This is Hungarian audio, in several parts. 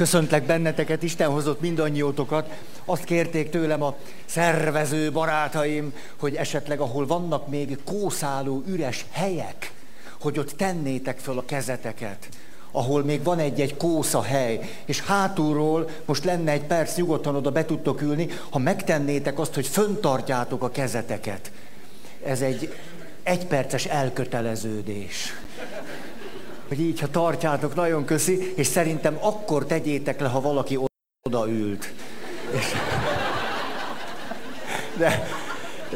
Köszöntlek benneteket, Isten hozott mindannyiótokat. Azt kérték tőlem a szervező barátaim, hogy esetleg ahol vannak még kószáló üres helyek, hogy ott tennétek föl a kezeteket ahol még van egy-egy kósza hely, és hátulról most lenne egy perc, nyugodtan oda be tudtok ülni, ha megtennétek azt, hogy föntartjátok a kezeteket. Ez egy egyperces elköteleződés hogy így, ha tartjátok, nagyon köszi, és szerintem akkor tegyétek le, ha valaki odaült. De,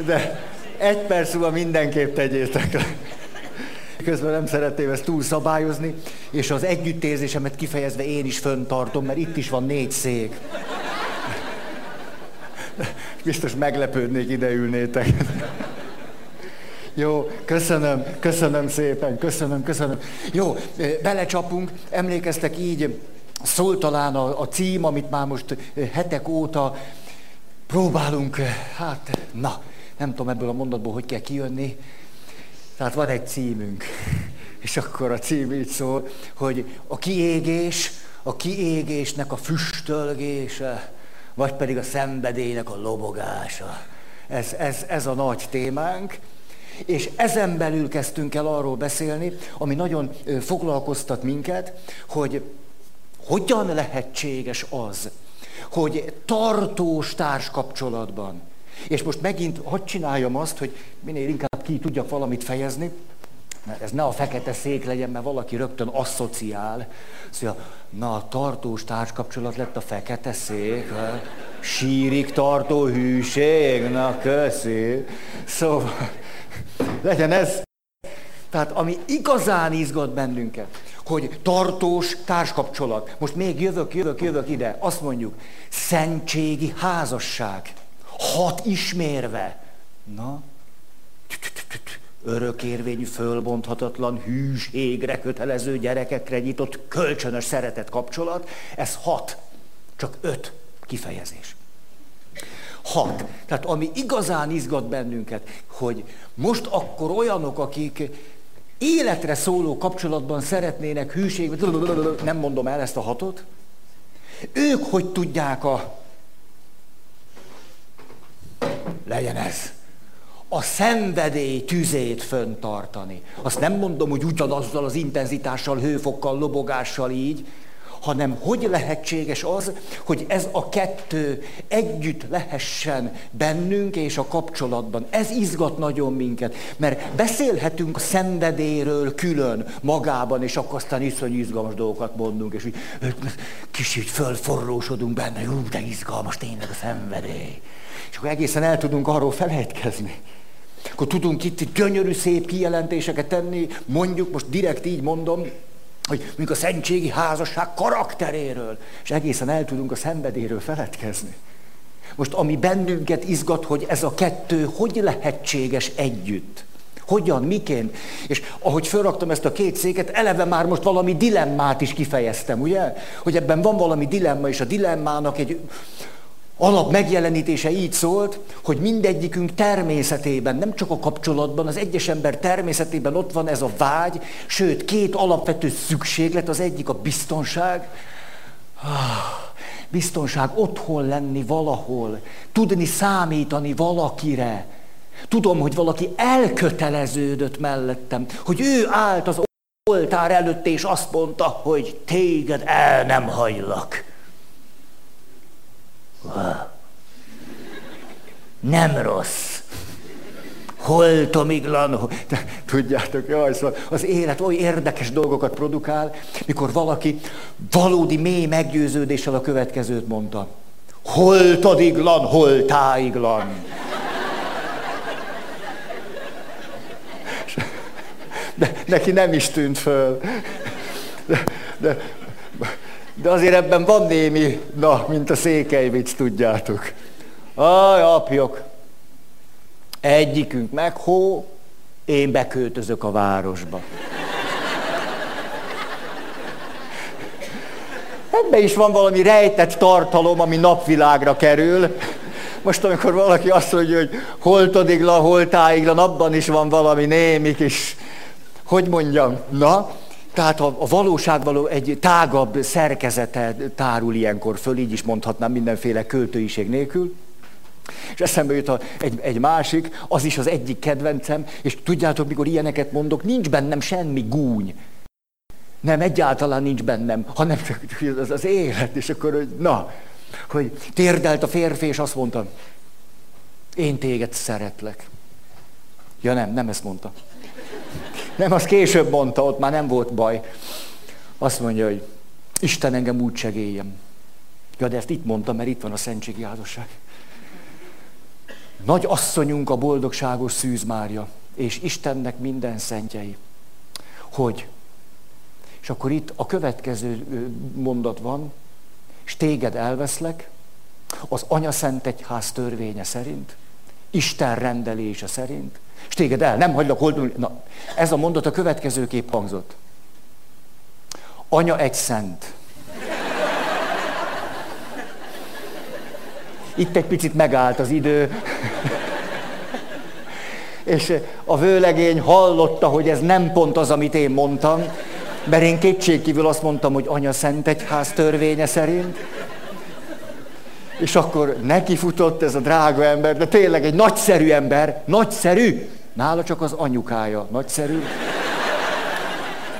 de egy perc múlva mindenképp tegyétek le. Közben nem szeretném ezt túl szabályozni, és az együttérzésemet kifejezve én is föntartom, mert itt is van négy szék. Biztos meglepődnék, ide ülnétek. Jó, köszönöm, köszönöm szépen, köszönöm, köszönöm. Jó, eh, belecsapunk, emlékeztek így, szól talán a, a cím, amit már most eh, hetek óta próbálunk, eh, hát, na, nem tudom ebből a mondatból, hogy kell kijönni. Tehát van egy címünk, és akkor a cím így szól, hogy a kiégés, a kiégésnek a füstölgése, vagy pedig a szenvedélynek a lobogása. Ez, ez, ez a nagy témánk. És ezen belül kezdtünk el arról beszélni, ami nagyon foglalkoztat minket, hogy hogyan lehetséges az, hogy tartós társkapcsolatban, és most megint hadd csináljam azt, hogy minél inkább ki tudjak valamit fejezni, mert ez ne a fekete szék legyen, mert valaki rögtön asszociál. Szóval, na, a tartós társkapcsolat lett a fekete szék, sírik tartó hűség, na, köszi. Szóval, legyen ez. Tehát ami igazán izgat bennünket, hogy tartós társkapcsolat. Most még jövök, jövök, jövök ide. Azt mondjuk, szentségi házasság. Hat ismérve. Na, örökérvényű, fölbonthatatlan, hűségre kötelező gyerekekre nyitott kölcsönös szeretet kapcsolat. Ez hat, csak öt kifejezés hat. Tehát ami igazán izgat bennünket, hogy most akkor olyanok, akik életre szóló kapcsolatban szeretnének hűség, nem mondom el ezt a hatot, ők hogy tudják a... Legyen ez. A szenvedély tüzét föntartani. Azt nem mondom, hogy ugyanazzal az intenzitással, hőfokkal, lobogással így, hanem hogy lehetséges az, hogy ez a kettő együtt lehessen bennünk és a kapcsolatban. Ez izgat nagyon minket, mert beszélhetünk a szenvedéről külön magában, és akkor aztán iszonyú izgalmas dolgokat mondunk, és úgy kicsit fölforrósodunk benne, jó, de izgalmas tényleg a szenvedély. És akkor egészen el tudunk arról felejtkezni. Akkor tudunk itt, itt gyönyörű, szép kijelentéseket tenni, mondjuk, most direkt így mondom, hogy mondjuk a szentségi házasság karakteréről, és egészen el tudunk a szenvedéről feledkezni. Most ami bennünket izgat, hogy ez a kettő hogy lehetséges együtt. Hogyan, miként? És ahogy felraktam ezt a két széket, eleve már most valami dilemmát is kifejeztem, ugye? Hogy ebben van valami dilemma, és a dilemmának egy alap megjelenítése így szólt, hogy mindegyikünk természetében, nem csak a kapcsolatban, az egyes ember természetében ott van ez a vágy, sőt, két alapvető szükséglet, az egyik a biztonság, ah, biztonság otthon lenni valahol, tudni számítani valakire. Tudom, hogy valaki elköteleződött mellettem, hogy ő állt az oltár előtt, és azt mondta, hogy téged el nem hagylak. Nem rossz. Holtomiglan, tudjátok, jaj, szóval az élet oly érdekes dolgokat produkál, mikor valaki valódi mély meggyőződéssel a következőt mondta. Holtodiglan, holtáiglan. De neki nem is tűnt föl. De, de de azért ebben van némi, na, mint a székely vicc, tudjátok. Aj, apjok, egyikünk meghó, én beköltözök a városba. Ebben is van valami rejtett tartalom, ami napvilágra kerül. Most, amikor valaki azt mondja, hogy holtodigla, holtáigla, abban is van valami némi kis, hogy mondjam, na, Tehát a, a valóság való egy tágabb szerkezete tárul ilyenkor föl, így is mondhatnám mindenféle költőiség nélkül. És eszembe jut a, egy, egy másik, az is az egyik kedvencem, és tudjátok, mikor ilyeneket mondok, nincs bennem semmi gúny. Nem, egyáltalán nincs bennem, hanem az, az élet, és akkor, hogy na, hogy térdelt a férfi, és azt mondta, én téged szeretlek. Ja nem, nem ezt mondta. Nem, azt később mondta, ott már nem volt baj. Azt mondja, hogy Isten engem úgy segéljem. Ja, de ezt itt mondtam, mert itt van a szentségi házasság. Nagy asszonyunk a boldogságos Szűz Mária, és Istennek minden szentjei. Hogy? És akkor itt a következő mondat van, és téged elveszlek, az Anya Szent Egyház törvénye szerint, Isten rendelése szerint, és téged el, nem hagylak holdulni. Na, ez a mondat a következőképp hangzott. Anya egy szent. Itt egy picit megállt az idő. És a vőlegény hallotta, hogy ez nem pont az, amit én mondtam, mert én kétségkívül azt mondtam, hogy anya szent egyház törvénye szerint. És akkor nekifutott ez a drága ember, de tényleg egy nagyszerű ember, nagyszerű, nála csak az anyukája, nagyszerű.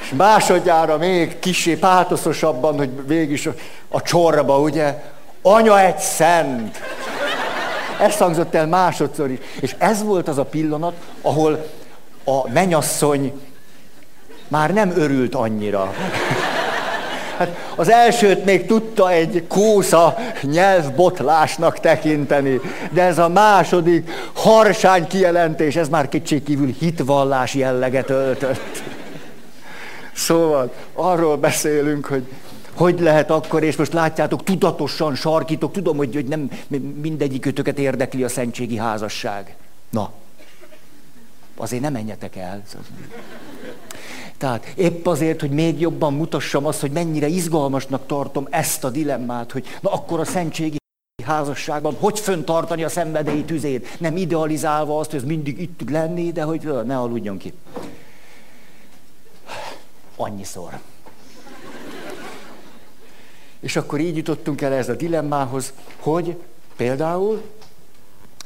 És másodjára még kisé pátoszosabban, hogy végig a, a csorba, ugye, anya egy szent. Ez hangzott el másodszor is. És ez volt az a pillanat, ahol a menyasszony már nem örült annyira. Hát az elsőt még tudta egy kósza nyelvbotlásnak tekinteni, de ez a második harsány kijelentés, ez már kívül hitvallás jelleget öltött. Szóval arról beszélünk, hogy hogy lehet akkor, és most látjátok, tudatosan sarkítok, tudom, hogy, hogy nem mindegyik ötöket érdekli a szentségi házasság. Na, azért nem menjetek el. Tehát épp azért, hogy még jobban mutassam azt, hogy mennyire izgalmasnak tartom ezt a dilemmát, hogy na akkor a szentségi házasságban hogy föntartani a szenvedélyi tüzét, nem idealizálva azt, hogy ez mindig itt tud lenni, de hogy ne aludjon ki. Annyiszor. És akkor így jutottunk el ez a dilemmához, hogy például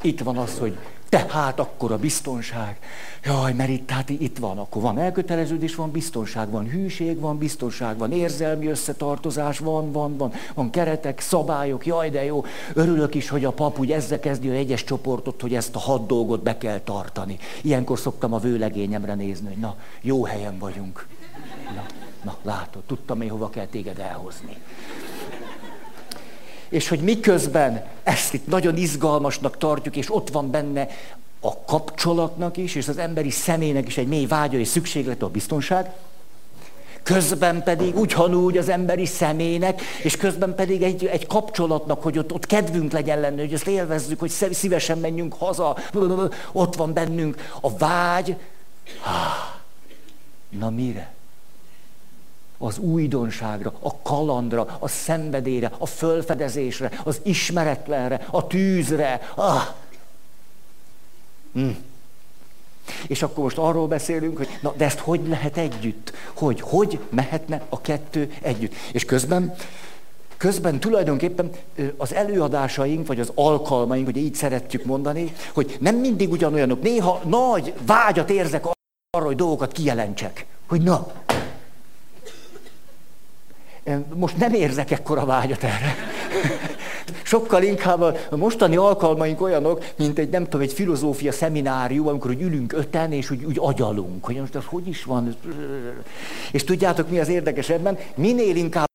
itt van az, hogy tehát akkor a biztonság. Jaj, mert itt, hát itt van, akkor van elköteleződés, van biztonság, van hűség, van biztonság, van érzelmi összetartozás, van, van, van, van keretek, szabályok, jaj, de jó. Örülök is, hogy a pap úgy ezzel kezdi a egyes csoportot, hogy ezt a hat dolgot be kell tartani. Ilyenkor szoktam a vőlegényemre nézni, hogy na, jó helyen vagyunk. Na, na látod, tudtam én, hova kell téged elhozni és hogy miközben ezt itt nagyon izgalmasnak tartjuk, és ott van benne a kapcsolatnak is, és az emberi személynek is egy mély vágya és szükséglet a biztonság, közben pedig úgy az emberi személynek, és közben pedig egy, egy kapcsolatnak, hogy ott, ott kedvünk legyen lenni, hogy ezt élvezzük, hogy szívesen menjünk haza, ott van bennünk a vágy. Na mire? Az újdonságra, a kalandra, a szenvedélyre, a fölfedezésre, az ismeretlenre, a tűzre. Ah! Hm. És akkor most arról beszélünk, hogy na, de ezt hogy lehet együtt? Hogy, hogy mehetne a kettő együtt? És közben, közben tulajdonképpen az előadásaink, vagy az alkalmaink, hogy így szeretjük mondani, hogy nem mindig ugyanolyanok. Néha nagy vágyat érzek arra, hogy dolgokat kijelentsek. Hogy na, most nem érzek ekkora vágyat erre. Sokkal inkább a mostani alkalmaink olyanok, mint egy, nem tudom, egy filozófia szeminárium, amikor úgy ülünk öten, és úgy, úgy agyalunk, hogy most az hogy is van. És tudjátok, mi az érdekes ebben? Minél inkább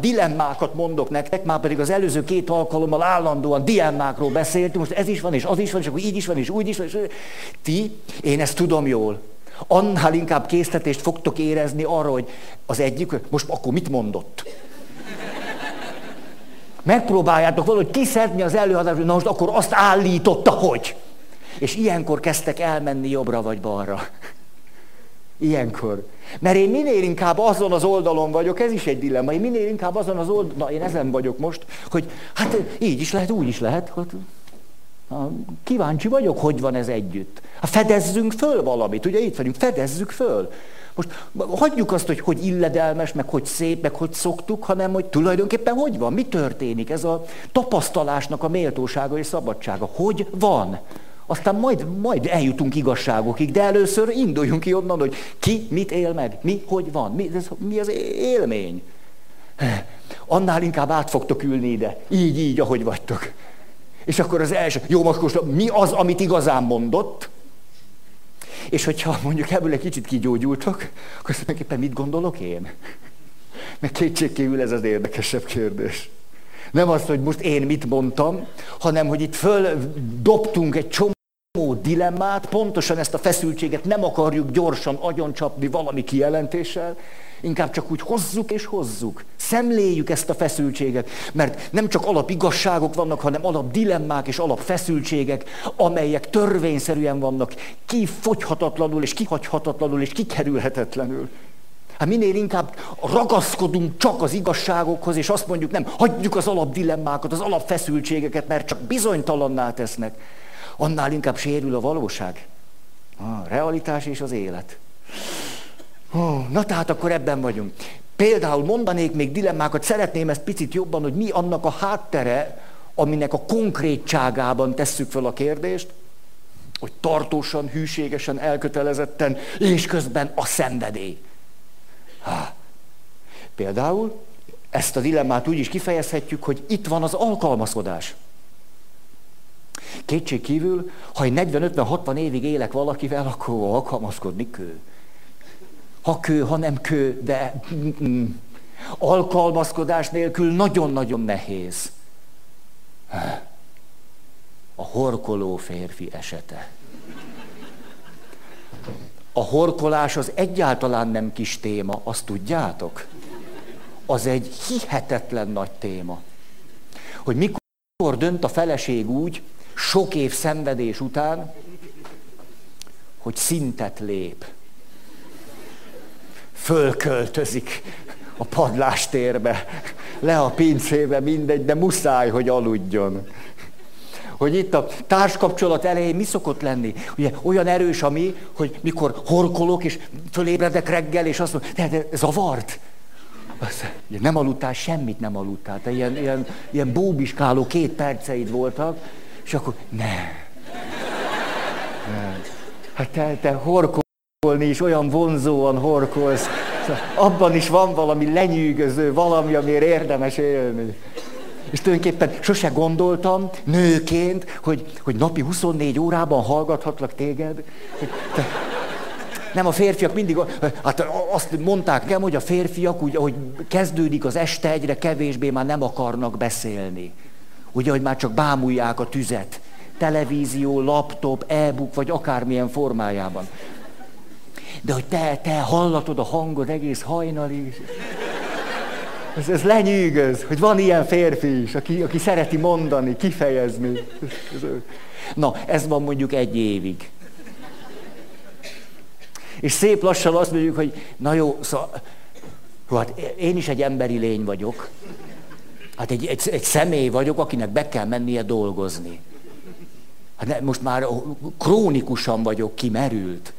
dilemmákat mondok nektek, már pedig az előző két alkalommal állandóan dilemmákról beszéltünk, most ez is van, és az is van, és akkor így is van, és úgy is van, és ti, én ezt tudom jól, annál inkább késztetést fogtok érezni arra, hogy az egyik, most akkor mit mondott? Megpróbáljátok valahogy kiszedni az előadást, na most akkor azt állította, hogy. És ilyenkor kezdtek elmenni jobbra vagy balra. Ilyenkor. Mert én minél inkább azon az oldalon vagyok, ez is egy dilemma, én minél inkább azon az oldalon, na én ezen vagyok most, hogy hát így is lehet, úgy is lehet. Hát, Kíváncsi vagyok, hogy van ez együtt. Ha fedezzünk föl valamit, ugye itt vagyunk, fedezzük föl. Most hagyjuk azt, hogy hogy illedelmes, meg hogy szép, meg hogy szoktuk, hanem hogy tulajdonképpen hogy van, mi történik. Ez a tapasztalásnak a méltósága és szabadsága. Hogy van? Aztán majd, majd eljutunk igazságokig, de először induljunk ki onnan, hogy ki mit él meg, mi hogy van, mi, ez, mi az élmény. Annál inkább át fogtok ülni ide, így, így, ahogy vagytok. És akkor az első, jó, most mi az, amit igazán mondott? És hogyha mondjuk ebből egy kicsit kigyógyultok, akkor azt mindenképpen mit gondolok én? Mert kétségkívül ez az érdekesebb kérdés. Nem az, hogy most én mit mondtam, hanem hogy itt földobtunk egy csomó dilemmát, pontosan ezt a feszültséget nem akarjuk gyorsan agyoncsapni valami kijelentéssel, inkább csak úgy hozzuk és hozzuk. Szemléljük ezt a feszültséget, mert nem csak alapigazságok vannak, hanem alap dilemmák és alap feszültségek, amelyek törvényszerűen vannak, kifogyhatatlanul és kihagyhatatlanul és kikerülhetetlenül. Hát minél inkább ragaszkodunk csak az igazságokhoz, és azt mondjuk, nem, hagyjuk az alapdilemmákat, az alapfeszültségeket, mert csak bizonytalanná tesznek, annál inkább sérül a valóság. A realitás és az élet. Oh, na tehát akkor ebben vagyunk. Például mondanék még dilemmákat, szeretném ezt picit jobban, hogy mi annak a háttere, aminek a konkrétságában tesszük fel a kérdést, hogy tartósan, hűségesen, elkötelezetten, és közben a szenvedély. Há. Például ezt a dilemmát úgy is kifejezhetjük, hogy itt van az alkalmazkodás. Kétség kívül, ha egy 40-50-60 évig élek valakivel, akkor alkalmazkodni kő. Ha kő, ha nem kő, de alkalmazkodás nélkül nagyon-nagyon nehéz. A horkoló férfi esete. A horkolás az egyáltalán nem kis téma, azt tudjátok? Az egy hihetetlen nagy téma. Hogy mikor dönt a feleség úgy, sok év szenvedés után, hogy szintet lép. Fölköltözik a padlástérbe, le a pincébe, mindegy, de muszáj, hogy aludjon hogy itt a társkapcsolat elején mi szokott lenni? Ugye olyan erős ami, hogy mikor horkolok, és fölébredek reggel, és azt mondom, de, de zavart. Azt, ugye nem aludtál, semmit nem aludtál. Te ilyen, ilyen, ilyen bóbiskáló két perceid voltak, és akkor ne. ne. Hát te, te horkolni is olyan vonzóan horkolsz. Abban is van valami lenyűgöző, valami, amiért érdemes élni. És tulajdonképpen sose gondoltam nőként, hogy, hogy napi 24 órában hallgathatlak téged. Te, nem, a férfiak mindig, hát azt mondták nekem, hogy a férfiak, úgy, ahogy kezdődik az este, egyre kevésbé már nem akarnak beszélni. Ugye, hogy már csak bámulják a tüzet. Televízió, laptop, e-book, vagy akármilyen formájában. De hogy te, te hallatod a hangod egész hajnalig. Ez, ez lenyűgöz, hogy van ilyen férfi is, aki, aki szereti mondani, kifejezni. Na, ez van mondjuk egy évig. És szép lassan azt mondjuk, hogy na jó, szóval, hát én is egy emberi lény vagyok. Hát egy, egy, egy személy vagyok, akinek be kell mennie dolgozni. Hát ne, most már krónikusan vagyok kimerült.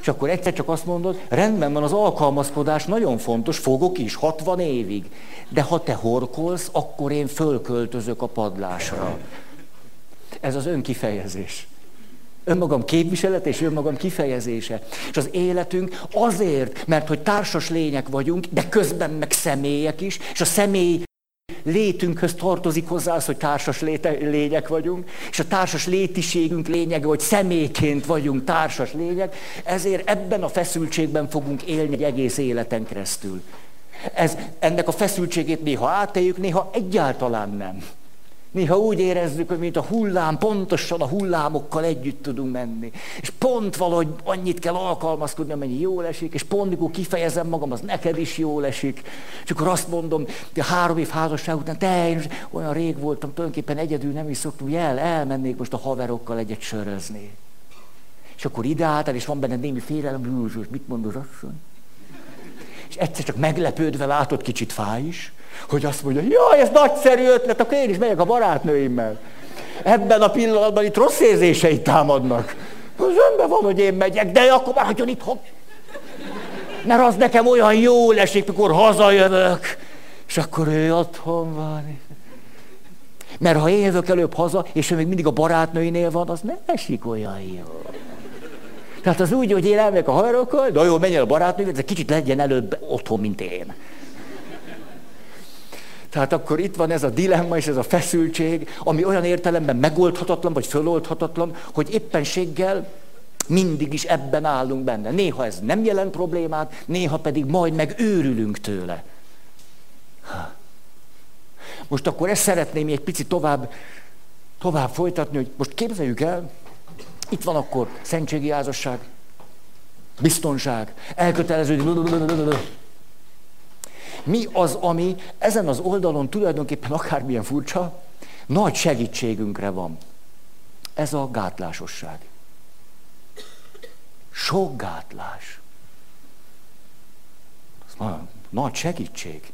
És akkor egyszer csak azt mondod, rendben van az alkalmazkodás, nagyon fontos, fogok is, 60 évig. De ha te horkolsz, akkor én fölköltözök a padlásra. Ez az önkifejezés. Önmagam képviselet és önmagam kifejezése. És az életünk azért, mert hogy társas lények vagyunk, de közben meg személyek is, és a személy létünkhöz tartozik hozzá az, hogy társas léte, lények vagyunk, és a társas létiségünk lényege, hogy személyként vagyunk társas lények, ezért ebben a feszültségben fogunk élni egy egész életen keresztül. Ez, ennek a feszültségét néha átéljük, néha egyáltalán nem. Néha úgy érezzük, hogy mint a hullám, pontosan a hullámokkal együtt tudunk menni. És pont valahogy annyit kell alkalmazkodni, amennyi jól esik, és pont mikor kifejezem magam, az neked is jól esik. És akkor azt mondom, hogy három év házasság után, te, én olyan rég voltam, tulajdonképpen egyedül nem is szoktam, el, elmennék most a haverokkal egyet sörözni. És akkor ideáltal, és van benne némi félelem, mit mond az asszony? És egyszer csak meglepődve látod, kicsit fáj is, hogy azt mondja, jaj, ez nagyszerű ötlet, akkor én is megyek a barátnőimmel. Ebben a pillanatban itt rossz érzéseit támadnak. Zömbe van, hogy én megyek, de akkor már hagyjon itthon. Mert az nekem olyan jó esik, mikor hazajövök. És akkor ő otthon van. Mert ha én jövök előbb haza, és ő még mindig a barátnőinél van, az nem esik olyan jó. Tehát az úgy, hogy én elmegyek a haverokkal, de jó, menjen a barátnő, de kicsit legyen előbb otthon, mint én. Tehát akkor itt van ez a dilemma és ez a feszültség, ami olyan értelemben megoldhatatlan, vagy föloldhatatlan, hogy éppenséggel mindig is ebben állunk benne. Néha ez nem jelent problémát, néha pedig majd meg őrülünk tőle. Most akkor ezt szeretném egy picit tovább, tovább folytatni, hogy most képzeljük el, itt van akkor szentségi házasság, biztonság, elkötelező. Mi az, ami ezen az oldalon tulajdonképpen akármilyen furcsa, nagy segítségünkre van. Ez a gátlásosság. Sok gátlás. Ez nagy segítség.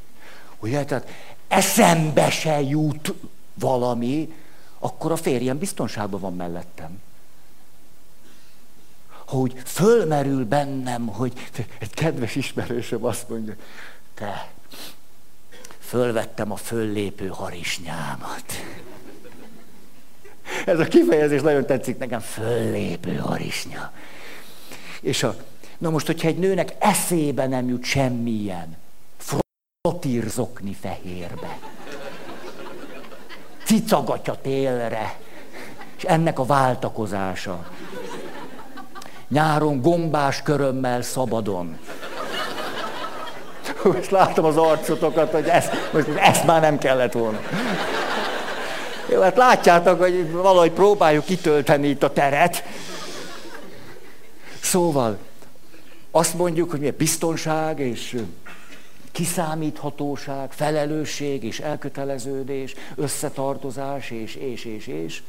Ugye, tehát eszembe se jut valami, akkor a férjem biztonságban van mellettem. Ha úgy fölmerül bennem, hogy egy kedves ismerősöm azt mondja, te, fölvettem a föllépő harisnyámat. Ez a kifejezés nagyon tetszik nekem, föllépő harisnya. És a, na most, hogyha egy nőnek eszébe nem jut semmilyen, flotírzokni fehérbe, cicagatja télre, és ennek a váltakozása. Nyáron gombás körömmel szabadon. Most látom az arcotokat, hogy ezt, most ezt már nem kellett volna. Jó, hát látjátok, hogy valahogy próbáljuk kitölteni itt a teret. Szóval azt mondjuk, hogy mi biztonság és kiszámíthatóság, felelősség és elköteleződés, összetartozás és, és, és, és.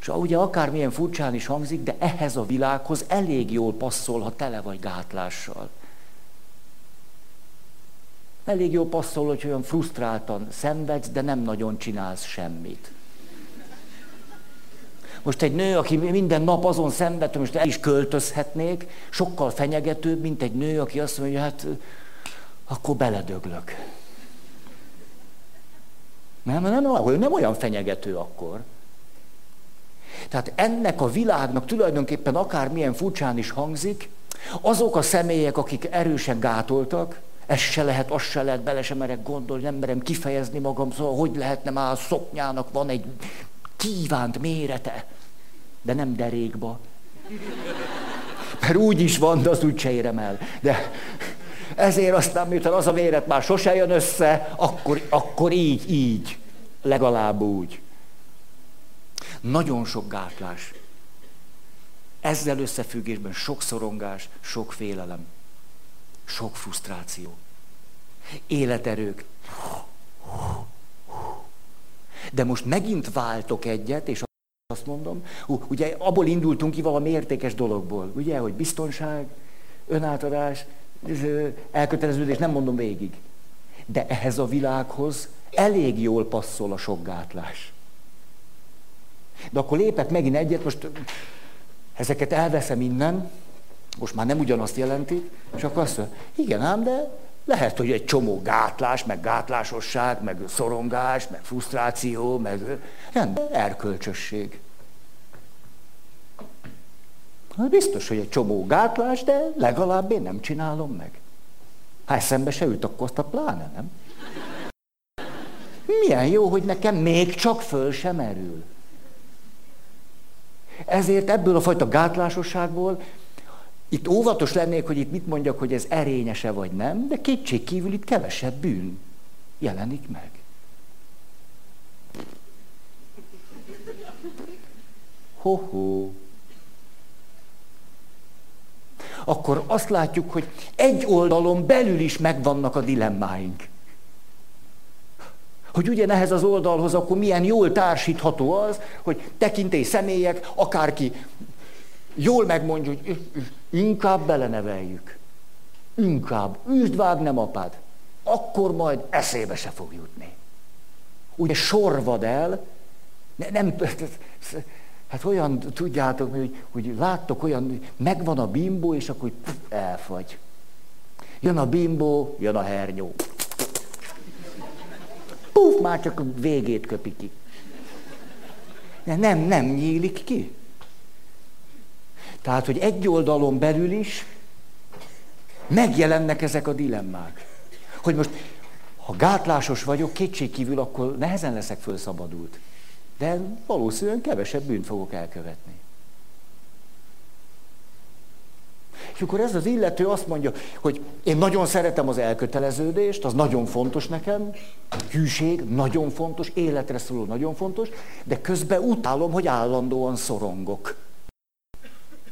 És ugye akármilyen furcsán is hangzik, de ehhez a világhoz elég jól passzol, ha tele vagy gátlással. Elég jól passzol, hogy olyan frusztráltan szenvedsz, de nem nagyon csinálsz semmit. Most egy nő, aki minden nap azon szenved, hogy most el is költözhetnék, sokkal fenyegetőbb, mint egy nő, aki azt mondja, hát akkor beledöglök. Nem, nem, nem, nem olyan fenyegető akkor. Tehát ennek a világnak tulajdonképpen akármilyen furcsán is hangzik, azok a személyek, akik erősen gátoltak, ez se lehet, az se lehet, bele sem merek gondolni, nem merem kifejezni magam, szóval hogy lehetne már a szoknyának van egy kívánt mérete, de nem derékba. Mert úgy is van, de azt úgy se érem el. De ezért aztán, miután az a méret már sose jön össze, akkor, akkor így, így, legalább úgy. Nagyon sok gátlás. Ezzel összefüggésben sok szorongás, sok félelem, sok frusztráció, életerők. De most megint váltok egyet, és azt mondom, ugye abból indultunk ki valami értékes dologból, ugye, hogy biztonság, önátadás, elköteleződés, nem mondom végig. De ehhez a világhoz elég jól passzol a sok gátlás. De akkor lépek megint egyet, most ezeket elveszem innen, most már nem ugyanazt jelenti, és akkor azt mondja, igen ám, de lehet, hogy egy csomó gátlás, meg gátlásosság, meg szorongás, meg frusztráció, meg rendben, erkölcsösség. Hát biztos, hogy egy csomó gátlás, de legalább én nem csinálom meg. Ha eszembe se jut, akkor azt a pláne, nem? Milyen jó, hogy nekem még csak föl sem erül. Ezért ebből a fajta gátlásosságból itt óvatos lennék, hogy itt mit mondjak, hogy ez erényese vagy nem, de kétség kívül itt kevesebb bűn jelenik meg. Ho-ho. Akkor azt látjuk, hogy egy oldalon belül is megvannak a dilemmáink. Hogy ugye ehhez az oldalhoz akkor milyen jól társítható az, hogy tekintély személyek, akárki jól megmondja, hogy inkább beleneveljük. Inkább. Üsd vág, nem apád. Akkor majd eszébe se fog jutni. Ugye sorvad el, ne, nem, Hát olyan, tudjátok, hogy, hogy láttok olyan, megvan a bimbó, és akkor pff, elfagy. Jön a bimbó, jön a hernyó. Puf, már csak a végét köpi ki. Nem, nem nyílik ki. Tehát, hogy egy oldalon belül is megjelennek ezek a dilemmák. Hogy most, ha gátlásos vagyok, kétségkívül, akkor nehezen leszek fölszabadult. De valószínűleg kevesebb bűnt fogok elkövetni. És akkor ez az illető azt mondja, hogy én nagyon szeretem az elköteleződést, az nagyon fontos nekem, hűség nagyon fontos, életre szóló nagyon fontos, de közben utálom, hogy állandóan szorongok.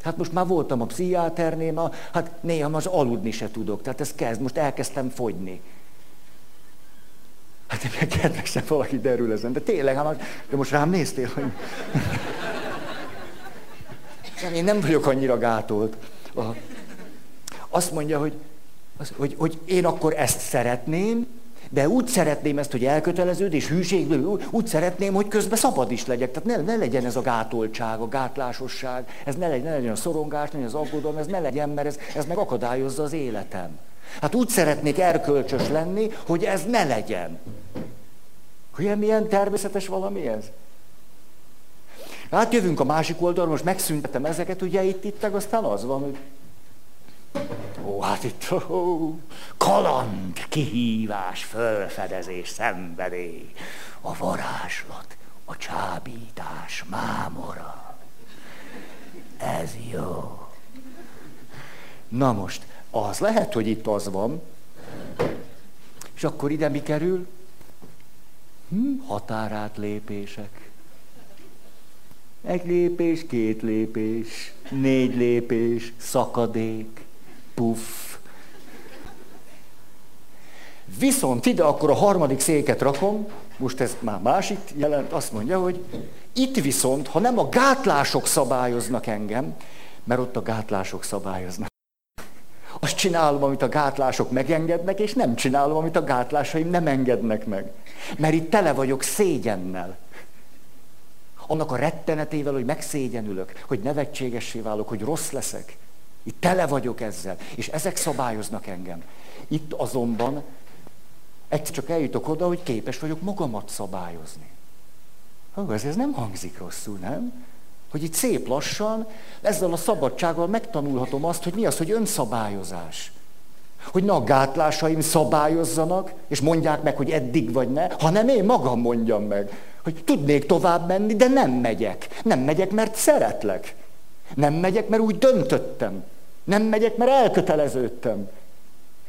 Hát most már voltam a pszichiáternél, hát néha most aludni se tudok, tehát ez kezd, most elkezdtem fogyni. Hát én kedvesem valaki derül ezen, de tényleg, hát, de most rám néztél, hogy... Én nem vagyok annyira gátolt. Azt mondja, hogy, hogy, hogy én akkor ezt szeretném, de úgy szeretném ezt, hogy elköteleződ és hűségből, úgy szeretném, hogy közben szabad is legyek. Tehát ne, ne legyen ez a gátoltság, a gátlásosság, ez ne legyen, ne legyen a szorongás, ne legyen az aggodalom, ez ne legyen, mert ez, ez meg akadályozza az életem. Hát úgy szeretnék erkölcsös lenni, hogy ez ne legyen. Hogy milyen természetes valami ez? Hát jövünk a másik oldalra, most megszüntetem ezeket, ugye itt, itt aztán az van, hogy Ó, hát itt ó, kaland, kihívás, fölfedezés, szenvedély, a varázslat, a csábítás, mámora. Ez jó. Na most, az lehet, hogy itt az van, és akkor ide mi kerül? Hm, határátlépések. Egy lépés, két lépés, négy lépés, szakadék, puff. Viszont ide akkor a harmadik széket rakom, most ez már másik jelent, azt mondja, hogy itt viszont, ha nem a gátlások szabályoznak engem, mert ott a gátlások szabályoznak. Azt csinálom, amit a gátlások megengednek, és nem csinálom, amit a gátlásaim nem engednek meg. Mert itt tele vagyok szégyennel. Annak a rettenetével, hogy megszégyenülök, hogy nevetségessé válok, hogy rossz leszek. Itt tele vagyok ezzel, és ezek szabályoznak engem. Itt azonban egyszer csak eljutok oda, hogy képes vagyok magamat szabályozni. Hú, ez, ez nem hangzik rosszul, nem? Hogy itt szép lassan, ezzel a szabadsággal megtanulhatom azt, hogy mi az, hogy önszabályozás. Hogy ne a gátlásaim szabályozzanak, és mondják meg, hogy eddig vagy ne, hanem én magam mondjam meg, hogy tudnék tovább menni, de nem megyek. Nem megyek, mert szeretlek. Nem megyek, mert úgy döntöttem. Nem megyek, mert elköteleződtem.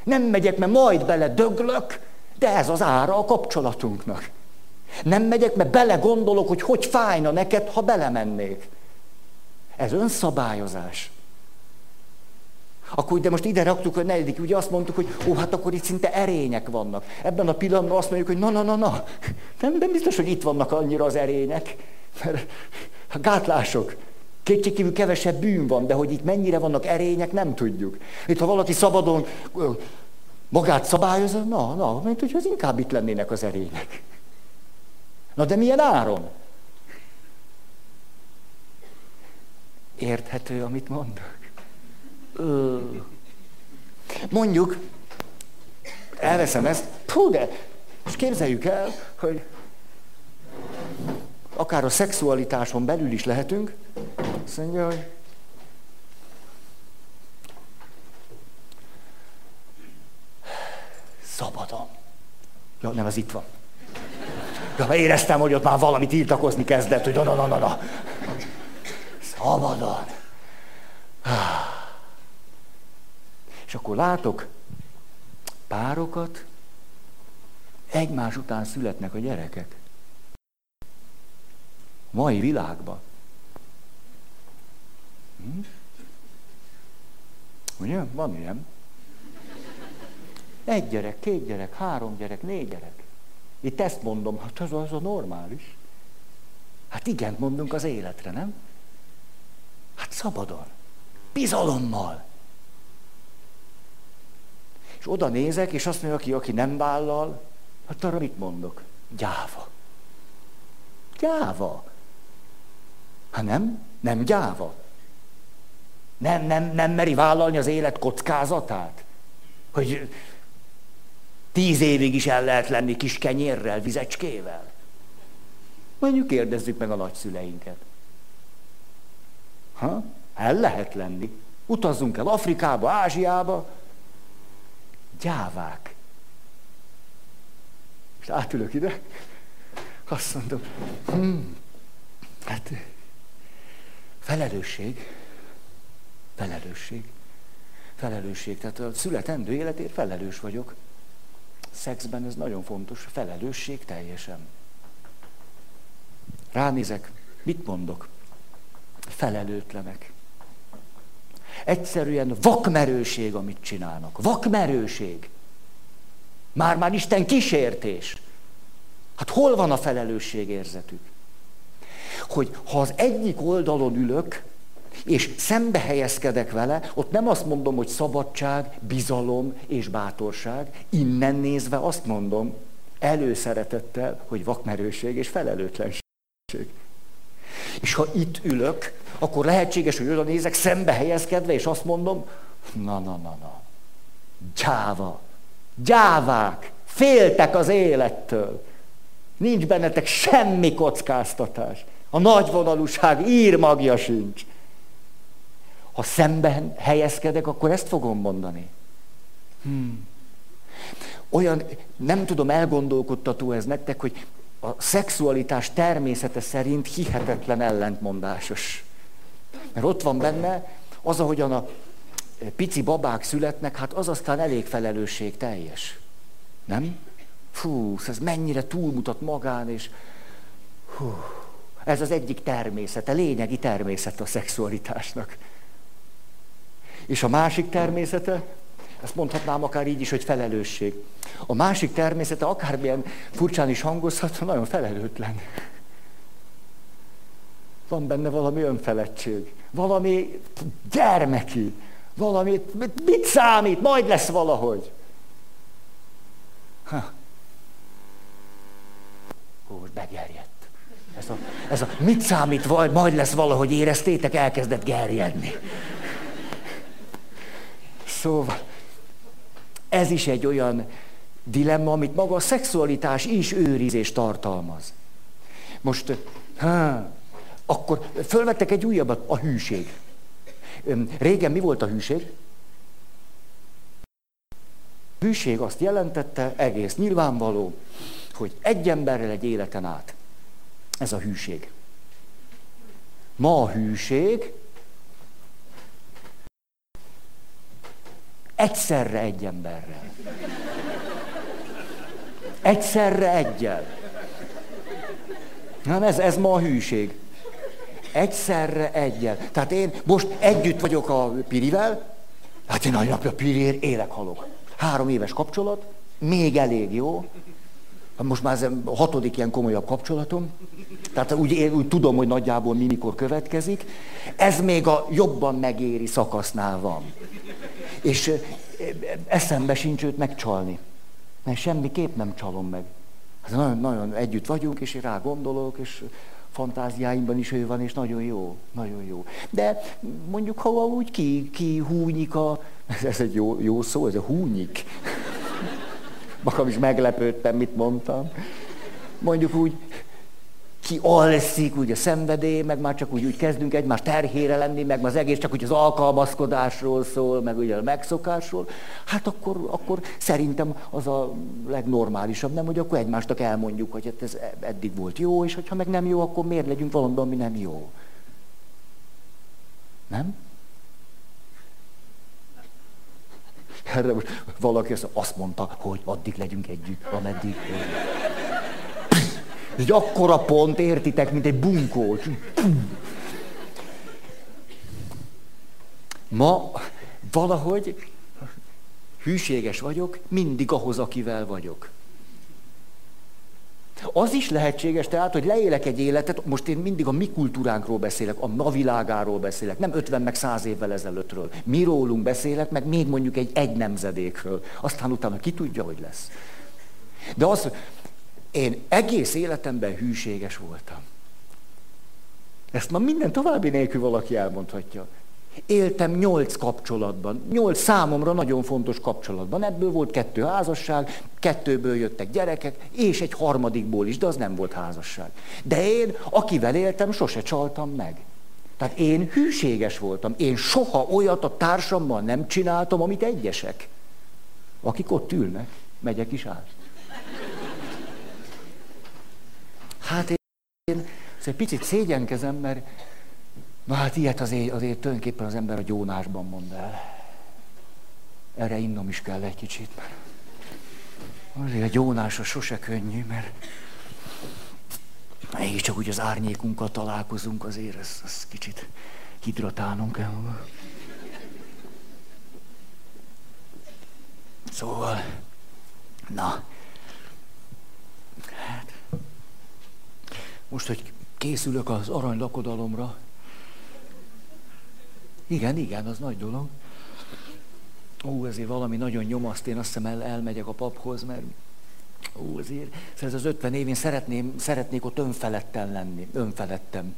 Nem megyek, mert majd bele döglök, de ez az ára a kapcsolatunknak. Nem megyek, mert bele gondolok, hogy hogy fájna neked, ha belemennék. Ez önszabályozás. Akkor de most ide raktuk a negyedik, ugye azt mondtuk, hogy ó, hát akkor itt szinte erények vannak. Ebben a pillanatban azt mondjuk, hogy na, na, na, na. Nem, nem biztos, hogy itt vannak annyira az erények. Mert a gátlások. Kétségkívül kevesebb bűn van, de hogy itt mennyire vannak erények, nem tudjuk. Itt ha valaki szabadon magát szabályozza, na, na, mint hogy az inkább itt lennének az erények. Na de milyen áron? Érthető, amit mondok? Ö. Mondjuk, elveszem ezt, pú, de, és képzeljük el, hogy akár a szexualitáson belül is lehetünk, azt mondja, hogy szabadon. Ja, nem, az itt van. Ja, éreztem, hogy ott már valami tiltakozni kezdett, hogy na, na, na, na. Szabadon. És akkor látok párokat, egymás után születnek a gyerekek. Mai világban. Hm? Ugye? Van ilyen. Egy gyerek, két gyerek, három gyerek, négy gyerek. Itt ezt mondom, hát az, az a normális. Hát igen, mondunk az életre, nem? Hát szabadon, bizalommal. És oda nézek, és azt mondja, aki, aki nem vállal, hát arra mit mondok? Gyáva. Gyáva. Hát nem, nem gyáva. Nem, nem, nem meri vállalni az élet kockázatát. Hogy tíz évig is el lehet lenni kis kenyérrel, vizecskével. Mondjuk kérdezzük meg a nagyszüleinket. Ha? El lehet lenni. Utazzunk el Afrikába, Ázsiába. Gyávák. És átülök ide, azt mondom, hmm, hát felelősség, felelősség, felelősség. Tehát a születendő életért felelős vagyok. Szexben ez nagyon fontos, felelősség teljesen. Ránézek, mit mondok? Felelőtlenek. Egyszerűen vakmerőség, amit csinálnak. Vakmerőség. Már-már Isten kísértés. Hát hol van a felelősségérzetük? Hogy ha az egyik oldalon ülök, és szembe helyezkedek vele, ott nem azt mondom, hogy szabadság, bizalom és bátorság, innen nézve azt mondom, előszeretettel, hogy vakmerőség és felelőtlenség. És ha itt ülök, akkor lehetséges, hogy oda nézek szembe helyezkedve, és azt mondom, na, na, na, na, gyáva, gyávák, féltek az élettől. Nincs bennetek semmi kockáztatás. A nagyvonalúság írmagja sincs. Ha szemben helyezkedek, akkor ezt fogom mondani. Hmm. Olyan, nem tudom, elgondolkodtató ez nektek, hogy a szexualitás természete szerint hihetetlen ellentmondásos. Mert ott van benne az, ahogyan a pici babák születnek, hát az aztán elég felelősség teljes. Nem? Fú, ez mennyire túlmutat magán, és hú, ez az egyik természete, lényegi természete a szexualitásnak. És a másik természete, ezt mondhatnám akár így is, hogy felelősség. A másik természete, akármilyen furcsán is hangozhat, nagyon felelőtlen. Van benne valami önfeledtség, valami gyermeki, valami, mit számít, majd lesz valahogy. Ha. Ó, most begerjedt. Ez a, ez a mit számít, majd, lesz valahogy éreztétek, elkezdett gerjedni. Szóval, ez is egy olyan dilemma, amit maga a szexualitás is őriz és tartalmaz. Most, ha, akkor fölvettek egy újabbat, a hűség. Régen mi volt a hűség? Hűség azt jelentette, egész nyilvánvaló, hogy egy emberrel egy életen át. Ez a hűség. Ma a hűség egyszerre egy emberrel. Egyszerre egyel. Nem, ez, ez ma a hűség. Egyszerre egyel. Tehát én most együtt vagyok a Pirivel, hát én a Piriért élek, halok. Három éves kapcsolat, még elég jó. Most már ez a hatodik ilyen komolyabb kapcsolatom. Tehát úgy, én úgy tudom, hogy nagyjából mi mikor következik. Ez még a jobban megéri szakasznál van. És eszembe sincs őt megcsalni. Mert semmiképp nem csalom meg. Hát nagyon, nagyon együtt vagyunk, és én rá gondolok, és fantáziáimban is ő van, és nagyon jó, nagyon jó. De mondjuk, ha úgy ki, ki húnyik a, ez egy jó, jó szó, ez a húnyik. Magam is meglepődtem, mit mondtam. Mondjuk úgy ki alszik, úgy a szenvedély, meg már csak úgy, úgy kezdünk egymás terhére lenni, meg az egész csak úgy az alkalmazkodásról szól, meg ugye a megszokásról, hát akkor, akkor szerintem az a legnormálisabb, nem, hogy akkor egymástak elmondjuk, hogy hát ez eddig volt jó, és hogyha meg nem jó, akkor miért legyünk valamiben, ami nem jó. Nem? Erre most valaki azt mondta, hogy addig legyünk együtt, ameddig... Ez egy akkora pont, értitek, mint egy bunkó. Ma valahogy hűséges vagyok, mindig ahhoz, akivel vagyok. Az is lehetséges tehát, hogy leélek egy életet, most én mindig a mi kultúránkról beszélek, a ma világáról beszélek, nem 50 meg 100 évvel ezelőttről. Mi rólunk beszélek, meg még mondjuk egy egy nemzedékről. Aztán utána ki tudja, hogy lesz. De az, én egész életemben hűséges voltam. Ezt ma minden további nélkül valaki elmondhatja. Éltem nyolc kapcsolatban, nyolc számomra nagyon fontos kapcsolatban. Ebből volt kettő házasság, kettőből jöttek gyerekek, és egy harmadikból is, de az nem volt házasság. De én, akivel éltem, sose csaltam meg. Tehát én hűséges voltam. Én soha olyat a társammal nem csináltam, amit egyesek. Akik ott ülnek, megyek is át. Hát én egy picit szégyenkezem, mert Na hát ilyet azért, azért tulajdonképpen az ember a gyónásban mond el. Erre innom is kell egy kicsit, mert azért a gyónása sose könnyű, mert csak úgy az árnyékunkkal találkozunk, azért ezt, ezt kicsit hidratálnunk kell. Szóval, na, hát, most, hogy készülök az arany lakodalomra, igen, igen, az nagy dolog. Ó, ezért valami nagyon nyomaszt, én azt hiszem el, elmegyek a paphoz, mert ó, azért, ez az 50 év, én szeretném, szeretnék ott önfeledten lenni, önfeledtem.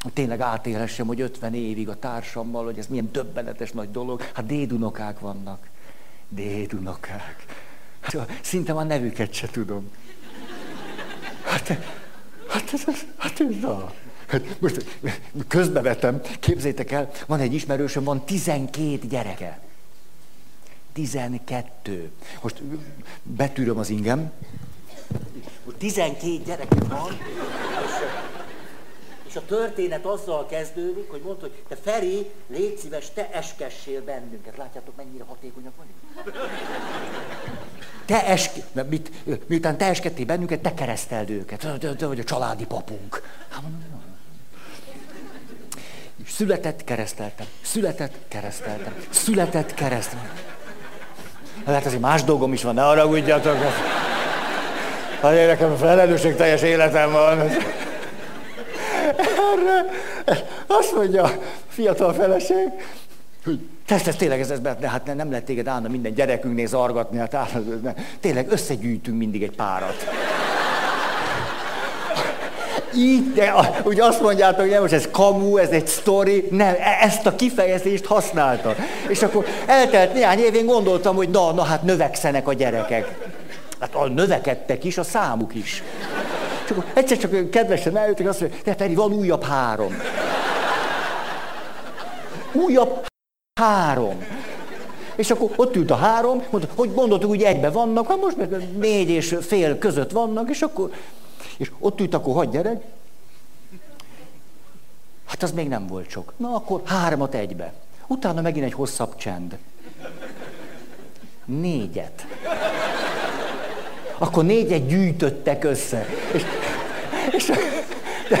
Hogy tényleg átélhessem, hogy 50 évig a társammal, hogy ez milyen döbbenetes nagy dolog. Hát dédunokák vannak. Dédunokák. Hát, szinte már nevüket se tudom. Hát, hát ez, hát, hát ez, na. Hát most közbevetem, képzétek el, van egy ismerősöm, van 12 gyereke. 12. Most betűröm az ingem. 12 gyereke van, és, és a történet azzal kezdődik, hogy mondta, hogy te Feri, légy szíves, te eskessél bennünket. Látjátok, mennyire hatékonyak vagyunk? Te esk... Mit, miután te eskedtél bennünket, te kereszteld őket. Te, te vagy a családi papunk. Hát Született, kereszteltem. Született, kereszteltem. Született, kereszteltem. Hát azért más dolgom is van, ne haragudjatok. Azért nekem felelősség teljes életem van. Erre azt mondja a fiatal feleség, hogy te ezt tényleg ez, ez, de hát nem lehet téged állna minden gyerekünknél zargatni, hát áll, tényleg összegyűjtünk mindig egy párat így, de úgy azt mondjátok, hogy nem most ez kamu, ez egy sztori, nem, e- ezt a kifejezést használta. És akkor eltelt néhány év, én gondoltam, hogy na, na hát növekszenek a gyerekek. Hát a növekedtek is, a számuk is. Akkor egyszer csak kedvesen eljöttek, azt mondja, de Feri, van újabb három. Újabb három. És akkor ott ült a három, mondta, hogy gondoltuk, hogy egybe vannak, hát most meg négy és fél között vannak, és akkor és ott ült akkor hagy gyerek. Hát az még nem volt sok. Na akkor hármat egybe. Utána megint egy hosszabb csend. Négyet. Akkor négyet gyűjtöttek össze. És, és de,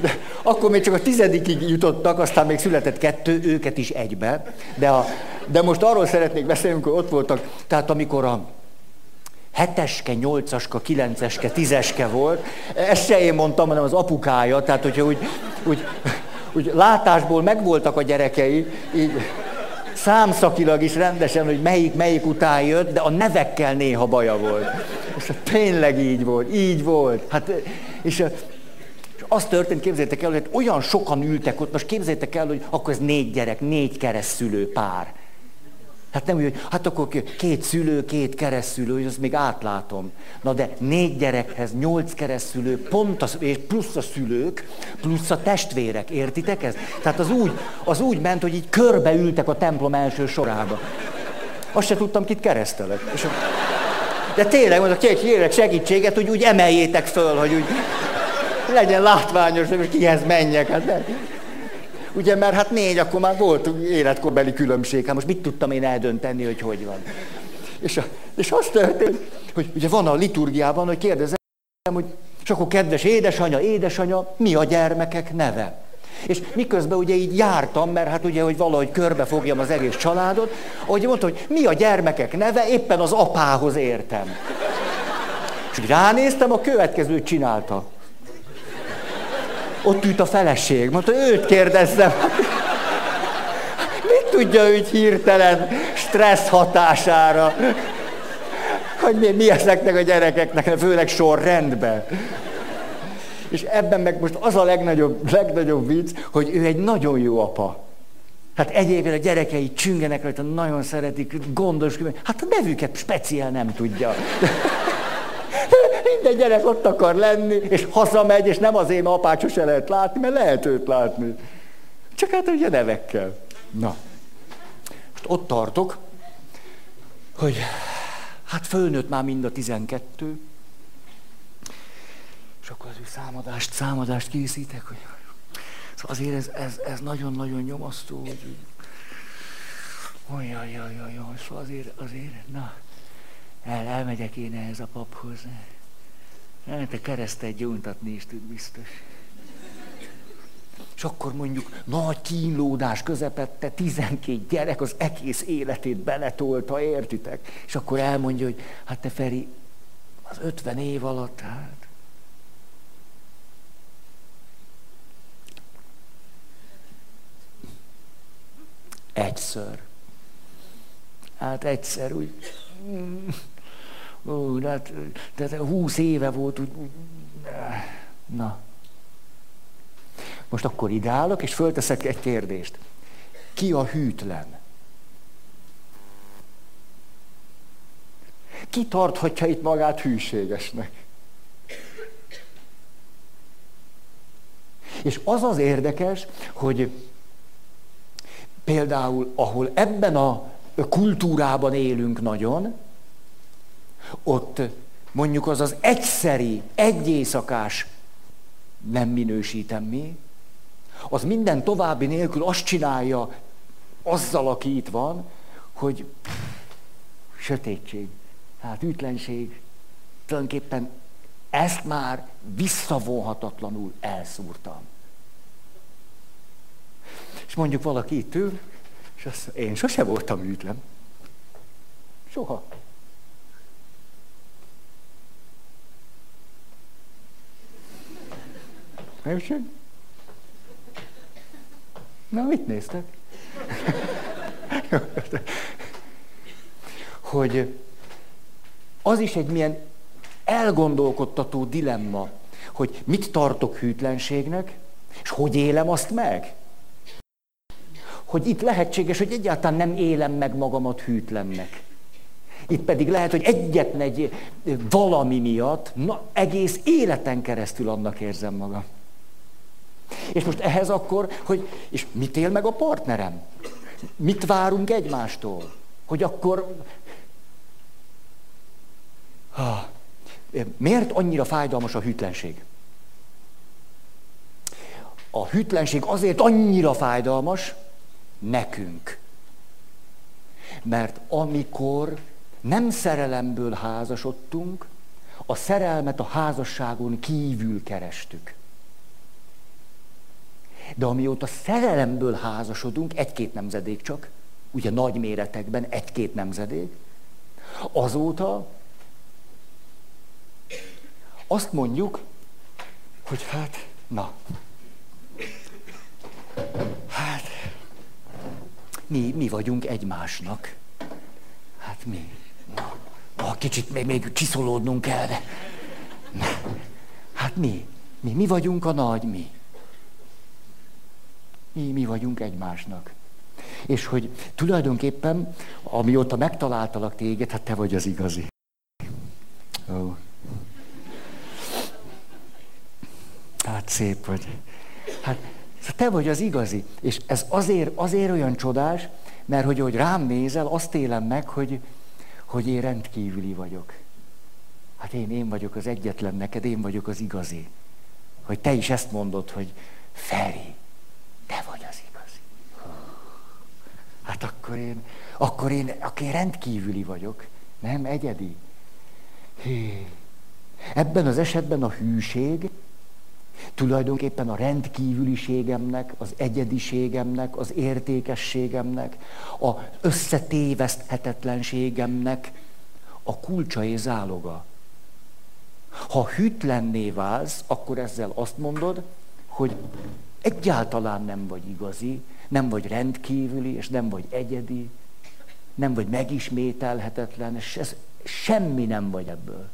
de, akkor még csak a tizedikig jutottak, aztán még született kettő, őket is egybe. De, a, de most arról szeretnék beszélni, amikor ott voltak, tehát amikor a, heteske, nyolcaska, kilenceske, tízeske volt. Ezt se én mondtam, hanem az apukája, tehát hogyha úgy, úgy, úgy látásból megvoltak a gyerekei, így számszakilag is rendesen, hogy melyik melyik után jött, de a nevekkel néha baja volt. És tényleg így volt, így volt. Hát, és, az történt, képzeljétek el, hogy olyan sokan ültek ott, most képzeljétek el, hogy akkor ez négy gyerek, négy keresztülő pár. Hát nem úgy, hogy hát akkor két szülő, két keresztülő, hogy azt még átlátom. Na de négy gyerekhez nyolc keresztülő, pont az, és plusz a szülők, plusz a testvérek, értitek ezt? Tehát az úgy, az úgy ment, hogy így körbeültek a templom első sorába. Azt se tudtam, kit keresztelek. És a... De tényleg, mondok, kérek segítséget, hogy úgy emeljétek föl, hogy úgy legyen látványos, hogy kihez menjek. Hát de... Ugye, mert hát négy, akkor már volt életkorbeli különbség. Hát most mit tudtam én eldönteni, hogy hogy van. És, a, és az történt, hogy ugye van a liturgiában, hogy kérdezem, hogy és akkor kedves édesanya, édesanya, mi a gyermekek neve? És miközben ugye így jártam, mert hát ugye, hogy valahogy körbefogjam az egész családot, ahogy mondta, hogy mi a gyermekek neve, éppen az apához értem. És ránéztem, a következőt csinálta. Ott ült a feleség. Mondta, őt kérdezzem. Mit tudja úgy hirtelen stressz hatására? Hogy mi, mi ezeknek a gyerekeknek, főleg sorrendben. És ebben meg most az a legnagyobb, legnagyobb vicc, hogy ő egy nagyon jó apa. Hát egyébként a gyerekei csüngenek rajta, nagyon szeretik, gondos, hát a nevüket speciál nem tudja. Minden gyerek ott akar lenni, és hazamegy, és nem azért, mert apát se lehet látni, mert lehet őt látni. Csak hát ugye nevekkel. Na. Most ott tartok, hogy hát fölnőtt már mind a tizenkettő, és akkor az ő számadást, számadást készítek, hogy szóval azért ez, ez, ez nagyon-nagyon nyomasztó, hogy Ojjajjajjaj, szóval azért, azért, na, el, elmegyek én ehhez a paphoz. Hát a keresztet gyóntatni is tud biztos. És akkor mondjuk nagy kínlódás közepette 12 gyerek az egész életét beletolta, értitek? És akkor elmondja, hogy hát te Feri, az 50 év alatt, hát... Egyszer. Hát egyszer úgy... Ó, de hát, de 20 éve volt úgy... Na, most akkor ideálok, és fölteszek egy kérdést. Ki a hűtlen? Ki tarthatja itt magát hűségesnek? És az az érdekes, hogy például, ahol ebben a kultúrában élünk nagyon, ott mondjuk az az egyszeri, egy éjszakás, nem minősítem mi, az minden további nélkül azt csinálja azzal, aki itt van, hogy sötétség, hát ütlenség, tulajdonképpen ezt már visszavonhatatlanul elszúrtam. És mondjuk valaki itt ül, és azt én sose voltam ütlen. Soha. Értsd? Na, mit néztek? hogy az is egy milyen elgondolkodtató dilemma, hogy mit tartok hűtlenségnek, és hogy élem azt meg. Hogy itt lehetséges, hogy egyáltalán nem élem meg magamat hűtlennek. Itt pedig lehet, hogy egyetlen egy valami miatt, na, egész életen keresztül annak érzem magam. És most ehhez akkor, hogy, és mit él meg a partnerem? Mit várunk egymástól? Hogy akkor... Ha, miért annyira fájdalmas a hűtlenség? A hűtlenség azért annyira fájdalmas nekünk. Mert amikor nem szerelemből házasodtunk, a szerelmet a házasságon kívül kerestük. De amióta szerelemből házasodunk, egy-két nemzedék csak, ugye nagy méretekben egy-két nemzedék, azóta azt mondjuk, hogy hát, na, hát, mi, mi vagyunk egymásnak. Hát mi? Na, na kicsit még, még csiszolódnunk kell, de... Na, hát mi? Mi, mi vagyunk a nagy mi. Mi, mi vagyunk egymásnak. És hogy tulajdonképpen, amióta megtaláltalak téged, hát te vagy az igazi. Ó. Hát szép vagy. Hát te vagy az igazi. És ez azért, azért olyan csodás, mert hogy, hogy rám nézel, azt élem meg, hogy, hogy én rendkívüli vagyok. Hát én, én vagyok az egyetlen neked, én vagyok az igazi. Hogy te is ezt mondod, hogy Feri, te vagy az igazi. Hát akkor én, akkor én, akkor én rendkívüli vagyok, nem egyedi. Hé. Ebben az esetben a hűség tulajdonképpen a rendkívüliségemnek, az egyediségemnek, az értékességemnek, az összetéveszthetetlenségemnek a kulcsa és záloga. Ha hűtlenné válsz, akkor ezzel azt mondod, hogy Egyáltalán nem vagy igazi, nem vagy rendkívüli, és nem vagy egyedi, nem vagy megismételhetetlen, és ez semmi nem vagy ebből.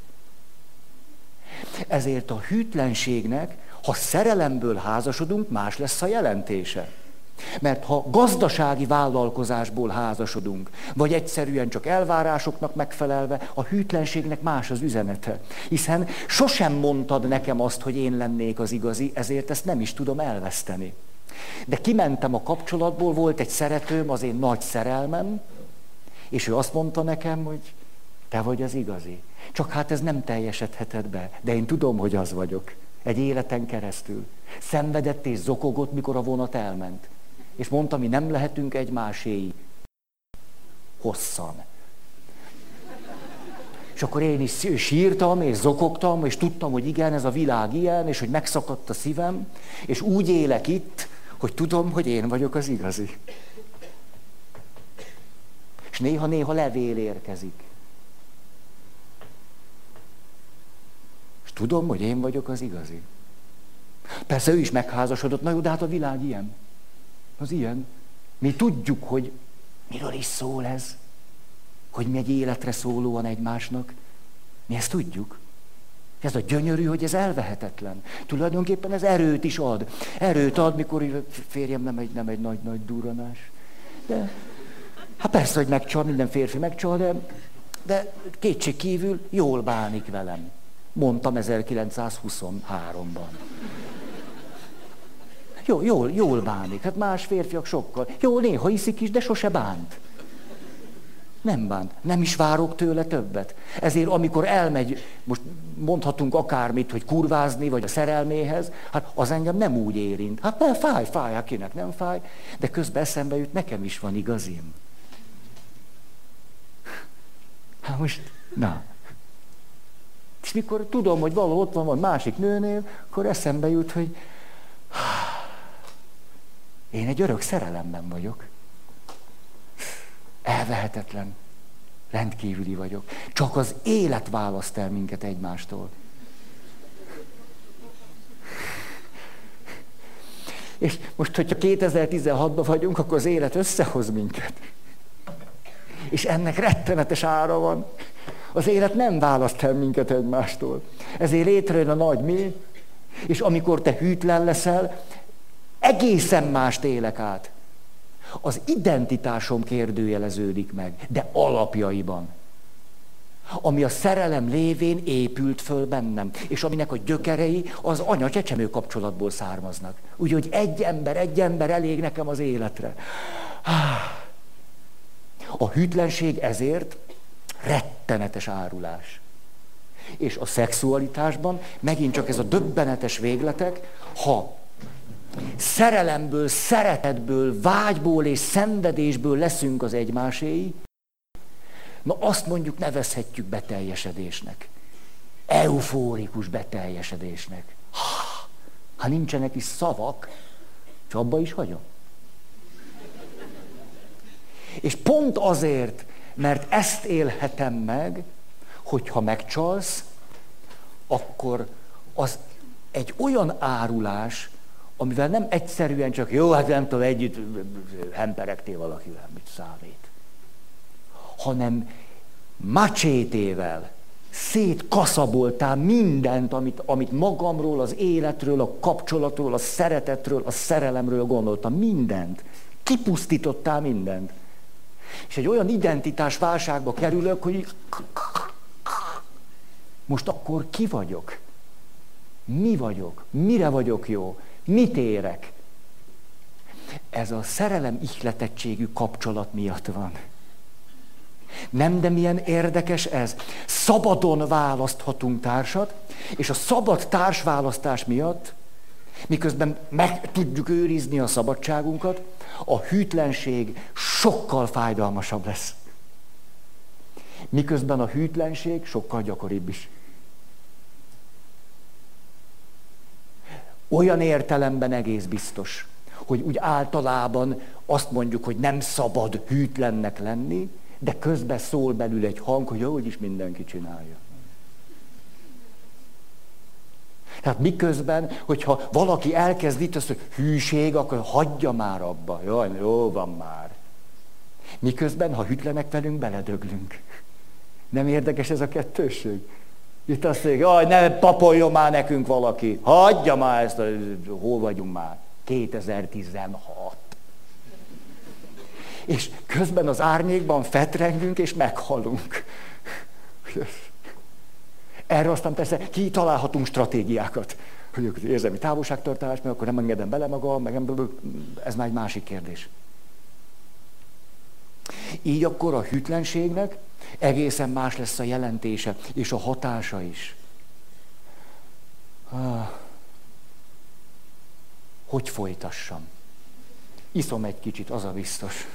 Ezért a hűtlenségnek Ha szerelemből házasodunk, más lesz a jelentése. Mert ha gazdasági vállalkozásból házasodunk, vagy egyszerűen csak elvárásoknak megfelelve, a hűtlenségnek más az üzenete. Hiszen sosem mondtad nekem azt, hogy én lennék az igazi, ezért ezt nem is tudom elveszteni. De kimentem a kapcsolatból, volt egy szeretőm, az én nagy szerelmem, és ő azt mondta nekem, hogy te vagy az igazi. Csak hát ez nem teljesedheted be, de én tudom, hogy az vagyok. Egy életen keresztül. Szenvedett és zokogott, mikor a vonat elment. És mondta, mi nem lehetünk egymáséi. Hosszan. És akkor én is sírtam, és zokogtam, és tudtam, hogy igen, ez a világ ilyen, és hogy megszakadt a szívem, és úgy élek itt, hogy tudom, hogy én vagyok az igazi. És néha-néha levél érkezik. És tudom, hogy én vagyok az igazi. Persze ő is megházasodott, na jó, de hát a világ ilyen. Az ilyen. Mi tudjuk, hogy miről is szól ez. Hogy mi egy életre szólóan egymásnak. Mi ezt tudjuk. Ez a gyönyörű, hogy ez elvehetetlen. Tulajdonképpen ez erőt is ad. Erőt ad, mikor férjem nem egy, nem egy nagy-nagy duranás. De, hát persze, hogy megcsal, minden férfi megcsal, de, de kétség kívül jól bánik velem. Mondtam 1923-ban. Jó, jól, jól bánik. Hát más férfiak sokkal. Jó, néha iszik is, de sose bánt. Nem bánt. Nem is várok tőle többet. Ezért amikor elmegy, most mondhatunk akármit, hogy kurvázni, vagy a szerelméhez, hát az engem nem úgy érint. Hát nem fáj, fáj, hát nem fáj, de közben eszembe jut, nekem is van igazim. Hát most, na. És mikor tudom, hogy valahol ott van, van másik nőnél, akkor eszembe jut, hogy én egy örök szerelemben vagyok. Elvehetetlen. Rendkívüli vagyok. Csak az élet választ el minket egymástól. És most, hogyha 2016-ban vagyunk, akkor az élet összehoz minket. És ennek rettenetes ára van. Az élet nem választ el minket egymástól. Ezért létrejön a nagy mi, és amikor te hűtlen leszel, egészen mást élek át. Az identitásom kérdőjeleződik meg, de alapjaiban. Ami a szerelem lévén épült föl bennem, és aminek a gyökerei az anya-csecsemő kapcsolatból származnak. Úgyhogy egy ember, egy ember elég nekem az életre. A hűtlenség ezért rettenetes árulás. És a szexualitásban megint csak ez a döbbenetes végletek, ha szerelemből, szeretetből, vágyból és szenvedésből leszünk az egymáséi, na azt mondjuk nevezhetjük beteljesedésnek. Eufórikus beteljesedésnek. Ha nincsenek is szavak, csak abba is hagyom. És pont azért, mert ezt élhetem meg, hogyha megcsalsz, akkor az egy olyan árulás, amivel nem egyszerűen csak jó, hát nem tudom, együtt hemperegtél valakivel, mit számít, hanem macsétével szétkaszaboltál mindent, amit, amit magamról, az életről, a kapcsolatról, a szeretetről, a szerelemről gondoltam, mindent. Kipusztítottál mindent. És egy olyan identitás válságba kerülök, hogy most akkor ki vagyok? Mi vagyok? Mire vagyok jó? Mit érek? Ez a szerelem ihletettségű kapcsolat miatt van. Nem, de milyen érdekes ez. Szabadon választhatunk társat, és a szabad társválasztás miatt, miközben meg tudjuk őrizni a szabadságunkat, a hűtlenség sokkal fájdalmasabb lesz. Miközben a hűtlenség sokkal gyakoribb is. Olyan értelemben egész biztos, hogy úgy általában azt mondjuk, hogy nem szabad hűtlennek lenni, de közben szól belül egy hang, hogy ahogy is mindenki csinálja. Tehát miközben, hogyha valaki elkezd itt azt, hogy hűség, akkor hagyja már abba. Jaj, jó van már. Miközben, ha hűtlenek velünk, beledöglünk. Nem érdekes ez a kettőség? Itt azt mondja, hogy ne papoljon már nekünk valaki. Hagyja már ezt, hol vagyunk már? 2016. És közben az árnyékban fetrengünk és meghalunk. Erre aztán persze kitalálhatunk stratégiákat. Hogy érzelmi távolságtartás, mert akkor nem engedem bele magam, meg ez már egy másik kérdés. Így akkor a hűtlenségnek egészen más lesz a jelentése, és a hatása is. Hogy folytassam? Iszom egy kicsit, az a biztos.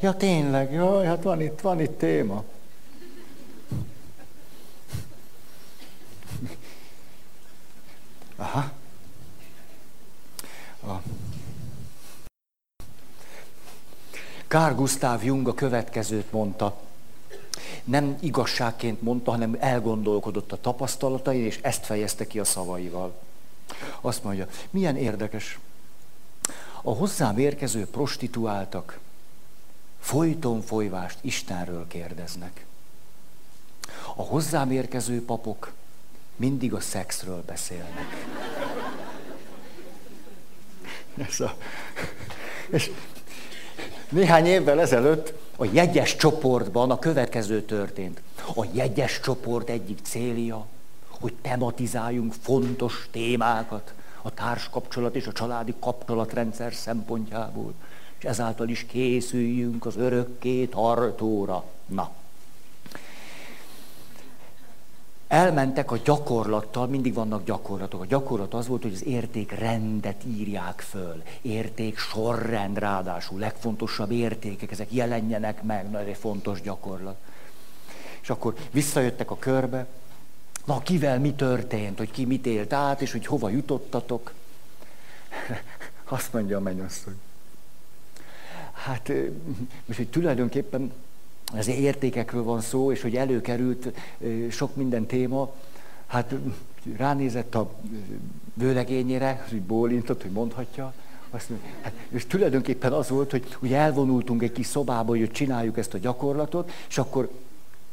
Ja, tényleg, jaj, hát van itt, van itt téma. Aha. A. Kár Gustav Jung a következőt mondta. Nem igazságként mondta, hanem elgondolkodott a tapasztalatain, és ezt fejezte ki a szavaival. Azt mondja, milyen érdekes. A hozzám érkező prostituáltak folyton folyvást Istenről kérdeznek. A hozzám érkező papok mindig a szexről beszélnek. Ez a... És néhány évvel ezelőtt a jegyes csoportban a következő történt. A jegyes csoport egyik célja, hogy tematizáljunk fontos témákat a társkapcsolat és a családi kapcsolatrendszer szempontjából, és ezáltal is készüljünk az örökké tartóra. Na, elmentek a gyakorlattal, mindig vannak gyakorlatok. A gyakorlat az volt, hogy az értékrendet írják föl. Érték sorrend ráadásul, legfontosabb értékek, ezek jelenjenek meg, na ez egy fontos gyakorlat. És akkor visszajöttek a körbe, na kivel mi történt, hogy ki mit élt át, és hogy hova jutottatok. Azt mondja a mennyasszony. Hát most, hogy tulajdonképpen az értékekről van szó, és hogy előkerült sok minden téma, hát ránézett a vőlegényére, hogy bólintott, hogy mondhatja, azt mondja, hát, és tulajdonképpen az volt, hogy ugye elvonultunk egy kis szobába, hogy csináljuk ezt a gyakorlatot, és akkor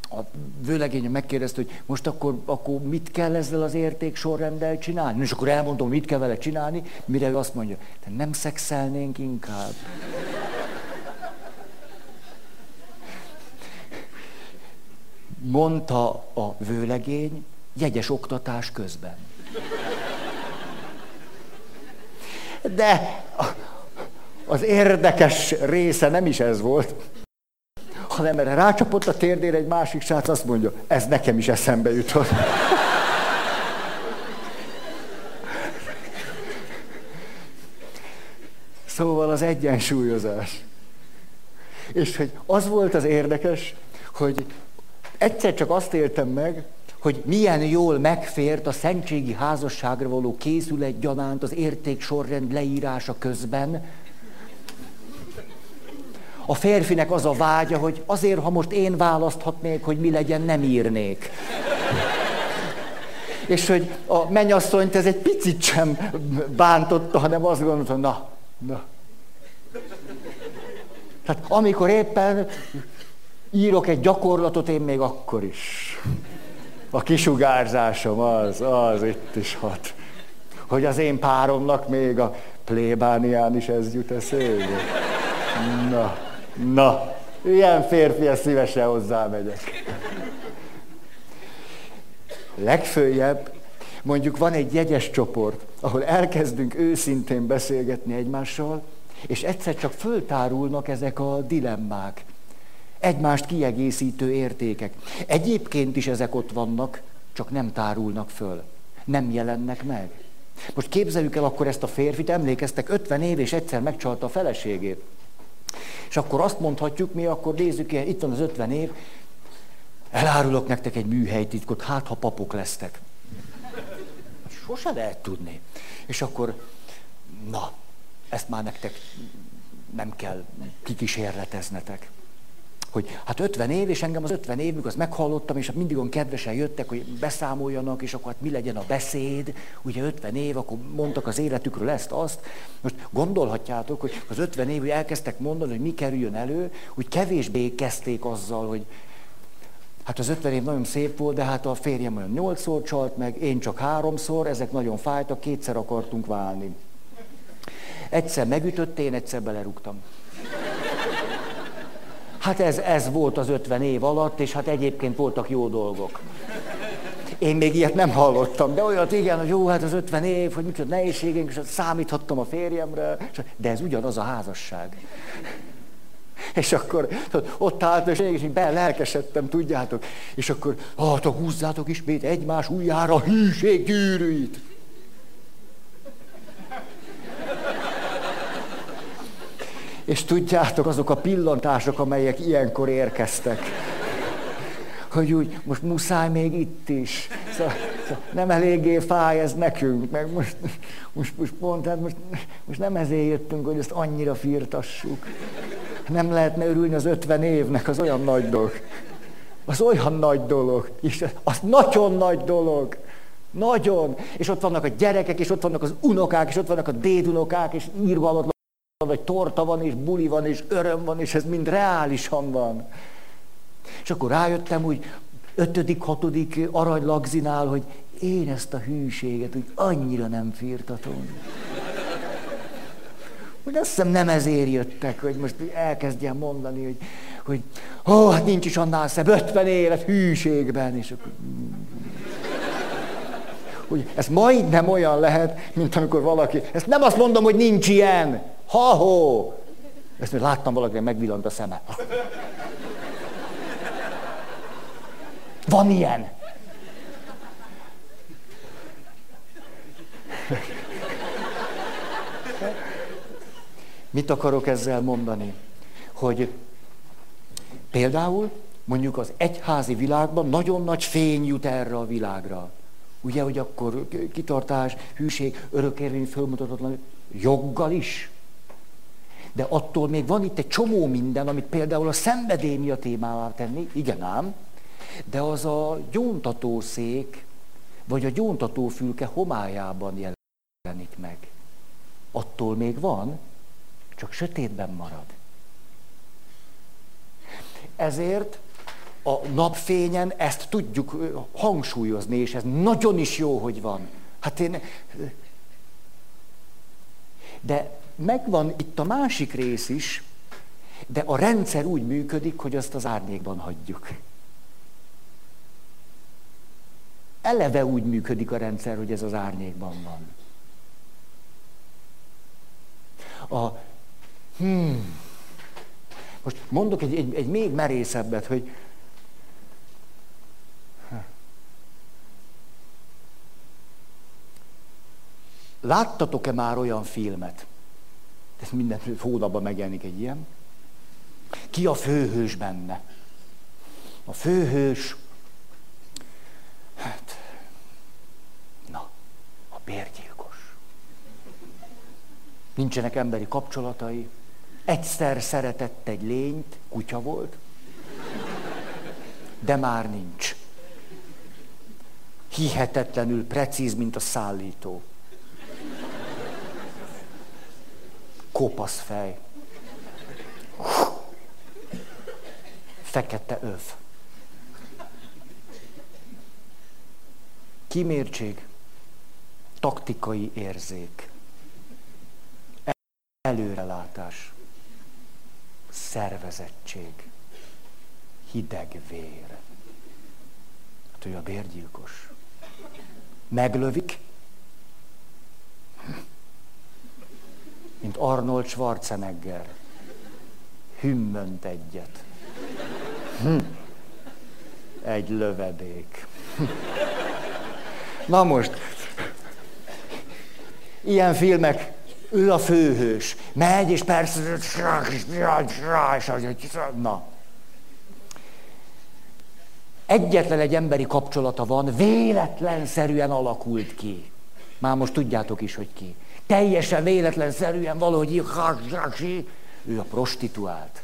a vőlegénye megkérdezte, hogy most akkor, akkor mit kell ezzel az érték sorrenddel csinálni? És akkor elmondom, mit kell vele csinálni, mire ő azt mondja, te nem szexelnénk inkább. Mondta a vőlegény jegyes oktatás közben. De az érdekes része nem is ez volt, hanem erre rácsapott a térdére egy másik srác, azt mondja, ez nekem is eszembe jutott. Szóval az egyensúlyozás. És hogy az volt az érdekes, hogy Egyszer csak azt éltem meg, hogy milyen jól megfért a szentségi házasságra való készület gyanánt az értéksorrend leírása közben. A férfinek az a vágya, hogy azért, ha most én választhatnék, hogy mi legyen, nem írnék. És hogy a mennyasszonyt ez egy picit sem bántotta, hanem azt gondolta, na, na. Tehát amikor éppen írok egy gyakorlatot, én még akkor is. A kisugárzásom az, az itt is hat. Hogy az én páromnak még a plébánián is ez jut eszébe. Na, na, ilyen férfi, ezt szívesen hozzámegyek. Legfőjebb, mondjuk van egy jegyes csoport, ahol elkezdünk őszintén beszélgetni egymással, és egyszer csak föltárulnak ezek a dilemmák egymást kiegészítő értékek. Egyébként is ezek ott vannak, csak nem tárulnak föl, nem jelennek meg. Most képzeljük el akkor ezt a férfit, emlékeztek, 50 év és egyszer megcsalta a feleségét. És akkor azt mondhatjuk mi, akkor nézzük, itt van az 50 év, elárulok nektek egy műhelytitkot, hát ha papok lesztek. Sose lehet tudni. És akkor, na, ezt már nektek nem kell kikísérleteznetek hogy hát 50 év, és engem az 50 év, azt meghallottam, és hát mindig olyan kedvesen jöttek, hogy beszámoljanak, és akkor hát mi legyen a beszéd, ugye 50 év, akkor mondtak az életükről ezt, azt. Most gondolhatjátok, hogy az 50 év, hogy elkezdtek mondani, hogy mi kerüljön elő, úgy kevésbé kezdték azzal, hogy Hát az 50 év nagyon szép volt, de hát a férjem olyan nyolcszor csalt meg, én csak háromszor, ezek nagyon fájtak, kétszer akartunk válni. Egyszer megütött, én egyszer belerúgtam. Hát ez, ez volt az 50 év alatt, és hát egyébként voltak jó dolgok. Én még ilyet nem hallottam, de olyat igen, hogy jó, hát az 50 év, hogy micsoda nehézségeink, és számíthattam a férjemre, de ez ugyanaz a házasság. És akkor ott állt, és én be lelkesedtem, tudjátok. És akkor, hát húzzátok ismét egymás ujjára a hűség gyűrűit. És tudjátok, azok a pillantások, amelyek ilyenkor érkeztek. Hogy úgy, most muszáj még itt is. Szóval, szóval nem eléggé fáj ez nekünk, meg most, most, most pont, hát most, most nem ezért jöttünk, hogy ezt annyira firtassuk. Nem lehetne örülni az ötven évnek, az olyan nagy dolog. Az olyan nagy dolog. És az nagyon nagy dolog. Nagyon. És ott vannak a gyerekek, és ott vannak az unokák, és ott vannak a dédunokák, és írva vagy torta van, és buli van, és öröm van, és ez mind reálisan van. És akkor rájöttem, hogy ötödik, hatodik aranylagzinál, hogy én ezt a hűséget úgy annyira nem firtatom. Hogy azt hiszem nem ezért jöttek, hogy most elkezdjem mondani, hogy, hogy ó, hát nincs is annál szebb, 50 élet hűségben, és akkor... Hogy ez majdnem olyan lehet, mint amikor valaki, ezt nem azt mondom, hogy nincs ilyen, ha-ho! Ezt még láttam valakinek, megvillant a szeme. Van ilyen. Mit akarok ezzel mondani? Hogy például mondjuk az egyházi világban nagyon nagy fény jut erre a világra. Ugye, hogy akkor kitartás, hűség, örökérvény, fölmutatatlan, joggal is. De attól még van itt egy csomó minden, amit például a szenvedély miatt témává tenni, igen ám, de az a gyóntatószék, vagy a gyóntatófülke homályában jelenik meg. Attól még van, csak sötétben marad. Ezért a napfényen ezt tudjuk hangsúlyozni, és ez nagyon is jó, hogy van. Hát én... De megvan itt a másik rész is, de a rendszer úgy működik, hogy azt az árnyékban hagyjuk. Eleve úgy működik a rendszer, hogy ez az árnyékban van. A, hmm, most mondok egy, egy, egy még merészebbet, hogy Láttatok-e már olyan filmet? Ez minden hónapban megjelenik egy ilyen. Ki a főhős benne? A főhős, hát, na, a bérgyilkos. Nincsenek emberi kapcsolatai. Egyszer szeretett egy lényt, kutya volt, de már nincs. Hihetetlenül precíz, mint a szállító. Kopasz fej. Fekete öv. Kimértség, taktikai érzék, előrelátás, szervezettség, hideg vér. Hát ő a bérgyilkos. Meglövik, mint Arnold Schwarzenegger. Hümmönt egyet. Hm. Egy lövedék. Na most, ilyen filmek, ő a főhős. Megy, és persze, na. Egyetlen egy emberi kapcsolata van, véletlenszerűen alakult ki. Már most tudjátok is, hogy ki teljesen véletlenszerűen valahogy ő a prostituált.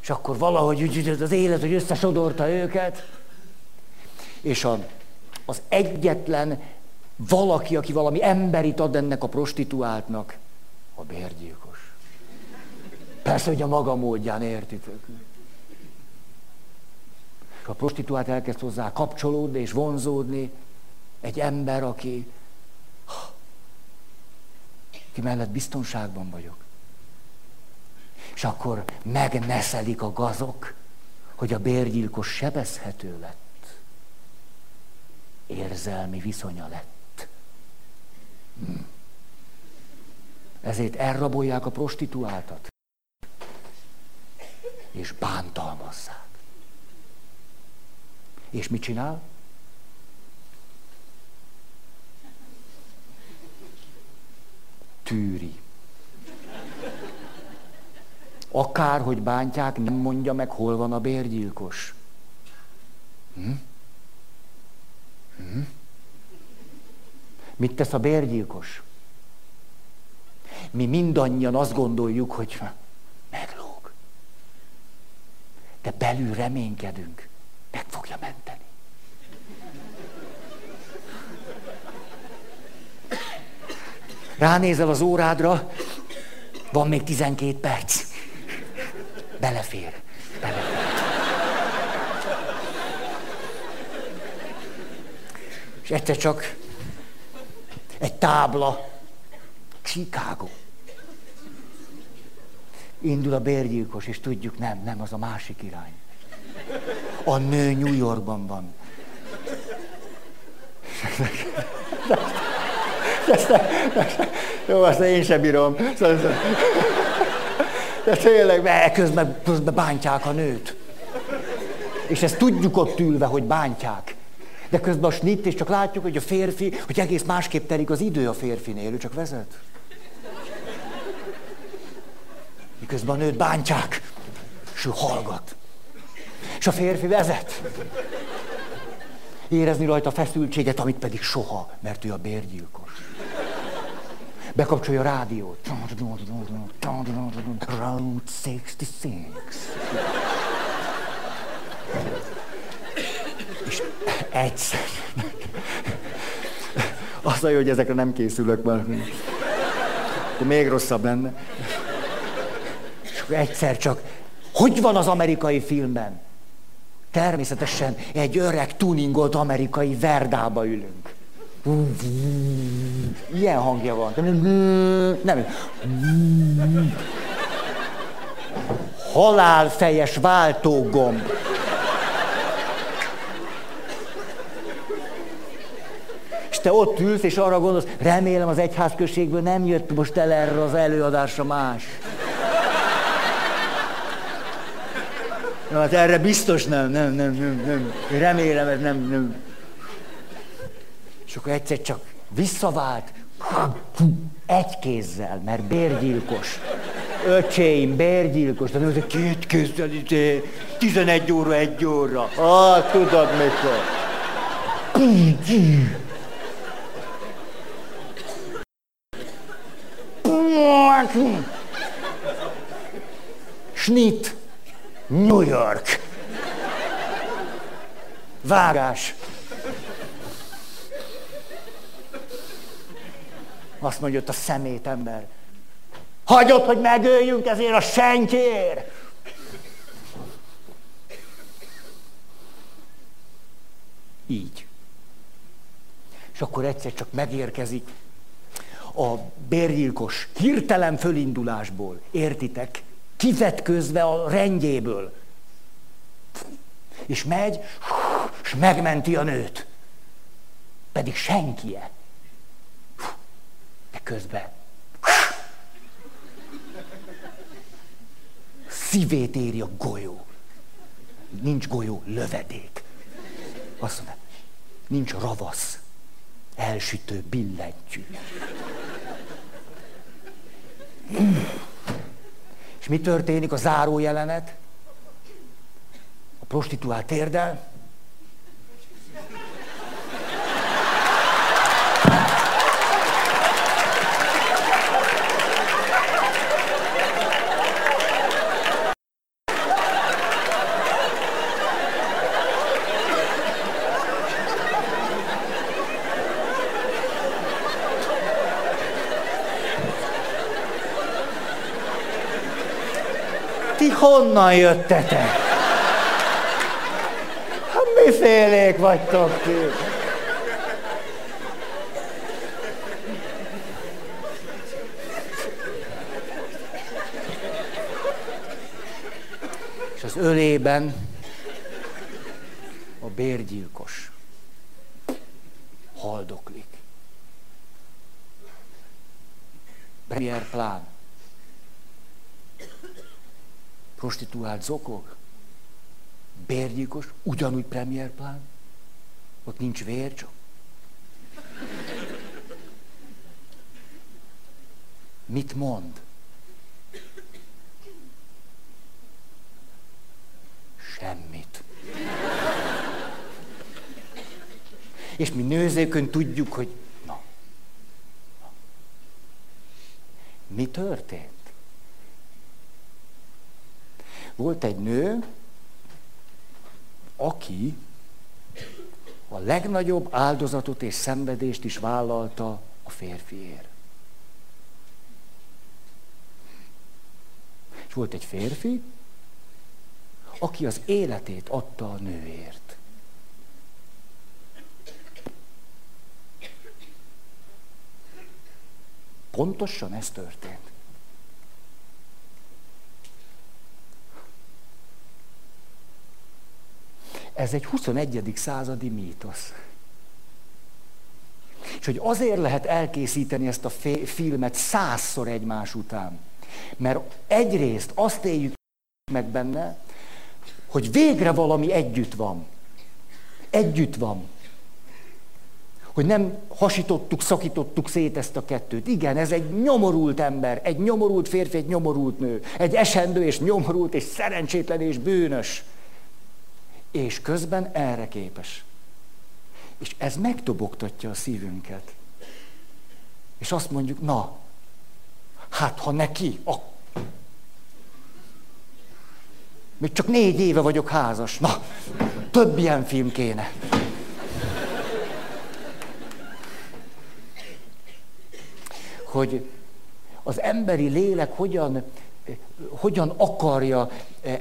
És akkor valahogy úgy, az élet, hogy összesodorta őket. És a, az egyetlen valaki, aki valami emberit ad ennek a prostituáltnak, a bérgyilkos. Persze, hogy a maga módján értitek. És a prostituált elkezd hozzá kapcsolódni és vonzódni, egy ember, aki, aki mellett biztonságban vagyok. És akkor megneszelik a gazok, hogy a bérgyilkos sebezhető lett. Érzelmi viszonya lett. Hm. Ezért elrabolják a prostituáltat. És bántalmazzák. És mit csinál? Tűri. Akárhogy bántják, nem mondja meg, hol van a bérgyilkos. Hm? Hm? Mit tesz a bérgyilkos? Mi mindannyian azt gondoljuk, hogy meglóg. De belül reménykedünk, Ránézel az órádra, van még 12 perc. Belefér. Belefér. És egyszer csak egy tábla, Chicago. Indul a bérgyilkos, és tudjuk, nem, nem, az a másik irány. A nő New Yorkban van. Jó, azt én sem bírom. De tényleg, közben, közben bántják a nőt. És ezt tudjuk ott ülve, hogy bántják. De közben a snitt, és csak látjuk, hogy a férfi, hogy egész másképp telik az idő a férfinél, ő csak vezet. Miközben a nőt bántják, és ő hallgat. És a férfi vezet. Érezni rajta feszültséget, amit pedig soha, mert ő a bérgyilkos. Bekapcsolja a rádiót. Route 66. És egyszer. Az a jó, hogy ezekre nem készülök, mert még rosszabb lenne. És akkor egyszer csak, hogy van az amerikai filmben? Természetesen egy öreg tuningolt amerikai verdába ülünk. Ilyen hangja van. Nem. Halálfejes váltógomb. És te ott ülsz, és arra gondolsz, remélem az egyházközségből nem jött most el erre az előadásra más. Na, hát erre biztos nem, nem, nem, nem, nem. Remélem, ez nem, nem. És akkor egyszer csak visszavált, egy kézzel, mert bérgyilkos. Öcsém, bérgyilkos. De az két kézzel, 11 óra, egy óra. Ah, tudod mikor. Snit. New York. Vágás. Azt mondja ott a szemét ember. Hagyott, hogy megöljünk ezért a sentyér. Így. És akkor egyszer csak megérkezik a bérgyilkos hirtelen fölindulásból. Értitek? Kivetközve a rendjéből. És megy, és megmenti a nőt. Pedig senkie közben szívét éri a golyó. Nincs golyó, lövedék. Azt mondja, nincs ravasz, elsütő billentyű. És mi történik a záró jelenet? A prostituált térdel, ti honnan jöttetek? Hát mifélék vagytok ti? És az ölében a bérgyilkos haldoklik. Premier plán. Prostituált zokog. Bérgyilkos, ugyanúgy premier plán. Ott nincs vér, csak. Mit mond? Semmit. És mi nőzőkön tudjuk, hogy na, na. Mi történt? Volt egy nő, aki a legnagyobb áldozatot és szenvedést is vállalta a férfiért. És volt egy férfi, aki az életét adta a nőért. Pontosan ez történt. Ez egy 21. századi mítosz. És hogy azért lehet elkészíteni ezt a filmet százszor egymás után. Mert egyrészt azt éljük meg benne, hogy végre valami együtt van. Együtt van. Hogy nem hasítottuk, szakítottuk szét ezt a kettőt. Igen, ez egy nyomorult ember, egy nyomorult férfi, egy nyomorult nő. Egy esendő és nyomorult és szerencsétlen és bűnös. És közben erre képes. És ez megdobogtatja a szívünket. És azt mondjuk, na, hát ha neki, a... Még csak négy éve vagyok házas. Na, több ilyen film kéne. Hogy az emberi lélek hogyan, hogyan akarja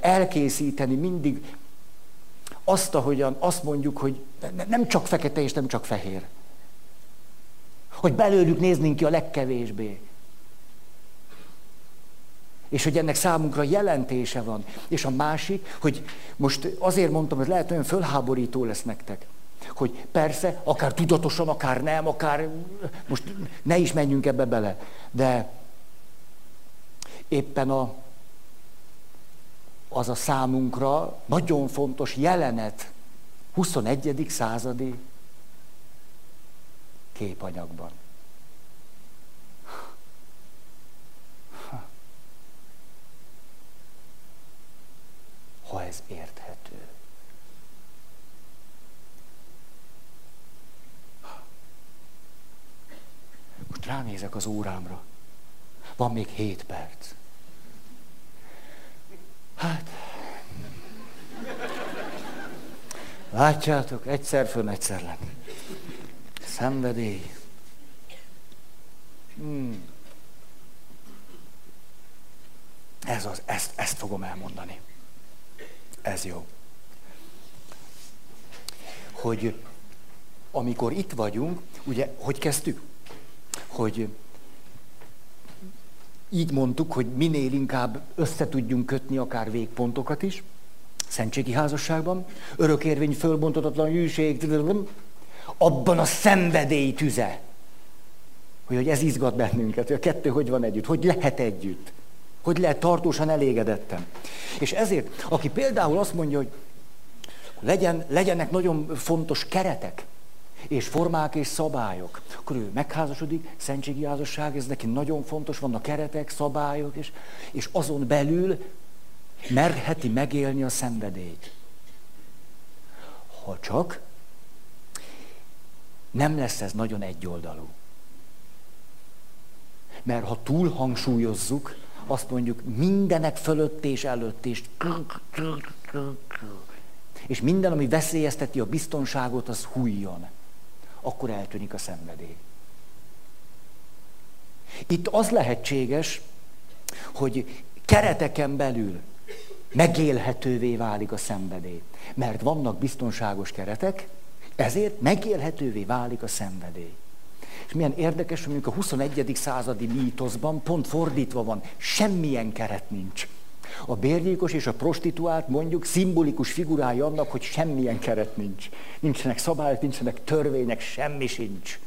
elkészíteni mindig azt, ahogyan azt mondjuk, hogy nem csak fekete és nem csak fehér. Hogy belőlük néznénk ki a legkevésbé. És hogy ennek számunkra jelentése van. És a másik, hogy most azért mondtam, hogy lehet olyan fölháborító lesz nektek. Hogy persze, akár tudatosan, akár nem, akár most ne is menjünk ebbe bele. De éppen a, az a számunkra nagyon fontos jelenet 21. századi képanyagban. Ha ez érthető. Most ránézek az órámra. Van még hét perc. Hát, látjátok, egyszer fönn, egyszer lent. Szenvedély. Hmm. Ez az, ezt, ezt fogom elmondani. Ez jó. Hogy amikor itt vagyunk, ugye, hogy kezdtük? Hogy így mondtuk, hogy minél inkább összetudjunk kötni akár végpontokat is, szentségi házasságban, örökérvény fölbontatatlan hűség, abban a szenvedély tüze, hogy, hogy ez izgat bennünket, hogy a kettő hogy van együtt, hogy lehet együtt, hogy lehet tartósan elégedettem. És ezért, aki például azt mondja, hogy legyen, legyenek nagyon fontos keretek, és formák és szabályok. Akkor ő megházasodik, szentségi házasság, ez neki nagyon fontos, vannak keretek, szabályok, és, és azon belül merheti megélni a szenvedélyt. Ha csak nem lesz ez nagyon egyoldalú. Mert ha túl hangsúlyozzuk, azt mondjuk mindenek fölött és előtt, és és minden, ami veszélyezteti a biztonságot, az hújjon akkor eltűnik a szenvedély. Itt az lehetséges, hogy kereteken belül megélhetővé válik a szenvedély. Mert vannak biztonságos keretek, ezért megélhetővé válik a szenvedély. És milyen érdekes, hogy mondjuk a 21. századi mítoszban pont fordítva van, semmilyen keret nincs. A bérgyilkos és a prostituált mondjuk szimbolikus figurája annak, hogy semmilyen keret nincs. Nincsenek szabályok, nincsenek törvények, semmi sincs.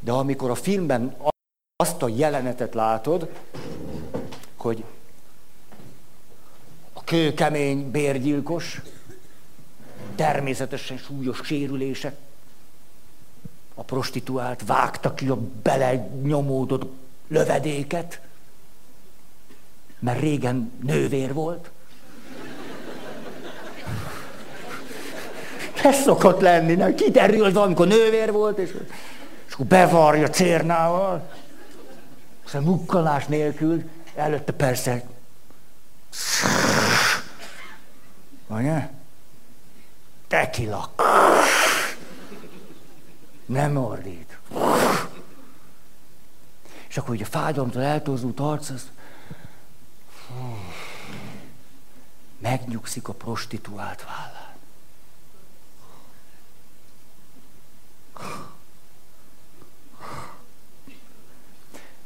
De amikor a filmben azt a jelenetet látod, hogy a kőkemény bérgyilkos, természetesen súlyos sérülések, a prostituált vágta ki a belenyomódott lövedéket, mert régen nővér volt. Ez szokott lenni, nem? Kiderült amikor nővér volt, és, és akkor bevarja cérnával. Aztán mukkalás nélkül, előtte persze Anya? Tekila. Nem ordít. És akkor ugye a fájdalomtól eltorzult arc, az megnyugszik a prostituált vállán.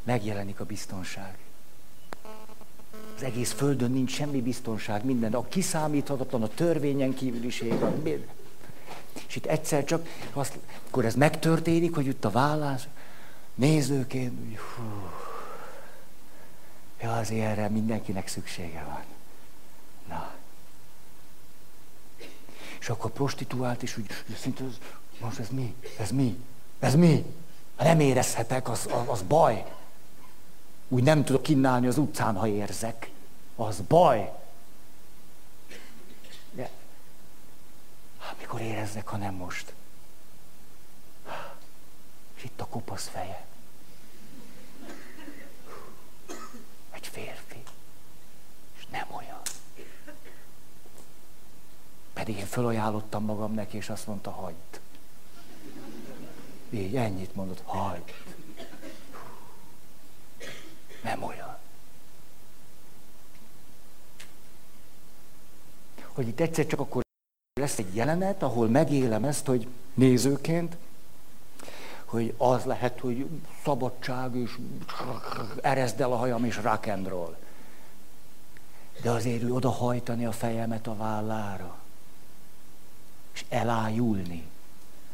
Megjelenik a biztonság. Az egész földön nincs semmi biztonság, minden. A kiszámíthatatlan, a törvényen kívüliség. És itt egyszer csak, azt, akkor ez megtörténik, hogy itt a vállás, nézőként, úgy, hú, ja, azért erre mindenkinek szüksége van. Na. És akkor prostituált is úgy, szinte az, most ez mi? Ez mi? Ez mi? Ha nem érezhetek, az, az, az baj. Úgy nem tudok kinnálni az utcán, ha érzek. Az baj. De mikor érezzek, ha nem most? És itt a kopasz feje. Egy férfi. És nem olyan. Pedig én fölajánlottam magam neki, és azt mondta, hagyd. Így, ennyit mondott, hagyd. Nem olyan. Hogy itt egyszer csak akkor lesz egy jelenet, ahol megélem ezt, hogy nézőként, hogy az lehet, hogy szabadság, és erezd el a hajam, és rock and roll. De azért ő odahajtani a fejemet a vállára, és elájulni,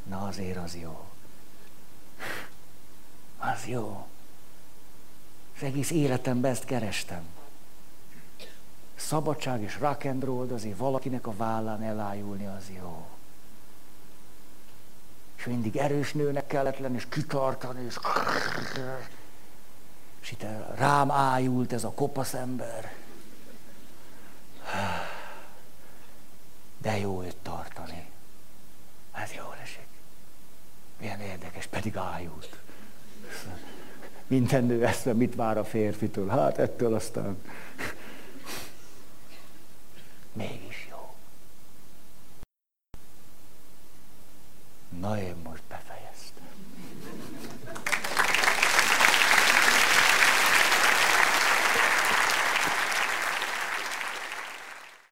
na azért az jó. Az jó. Az egész életemben ezt kerestem. Szabadság és rock and roll, azért valakinek a vállán elájulni az jó. És mindig erős nőnek kellett lenni, és kitartani, és... És itt rám ájult ez a kopasz ember. De jó őt tartani. Ez jó esik. Milyen érdekes, pedig ájult. Minden nő eszve mit vár a férfitől? Hát ettől aztán mégis jó. Na én most be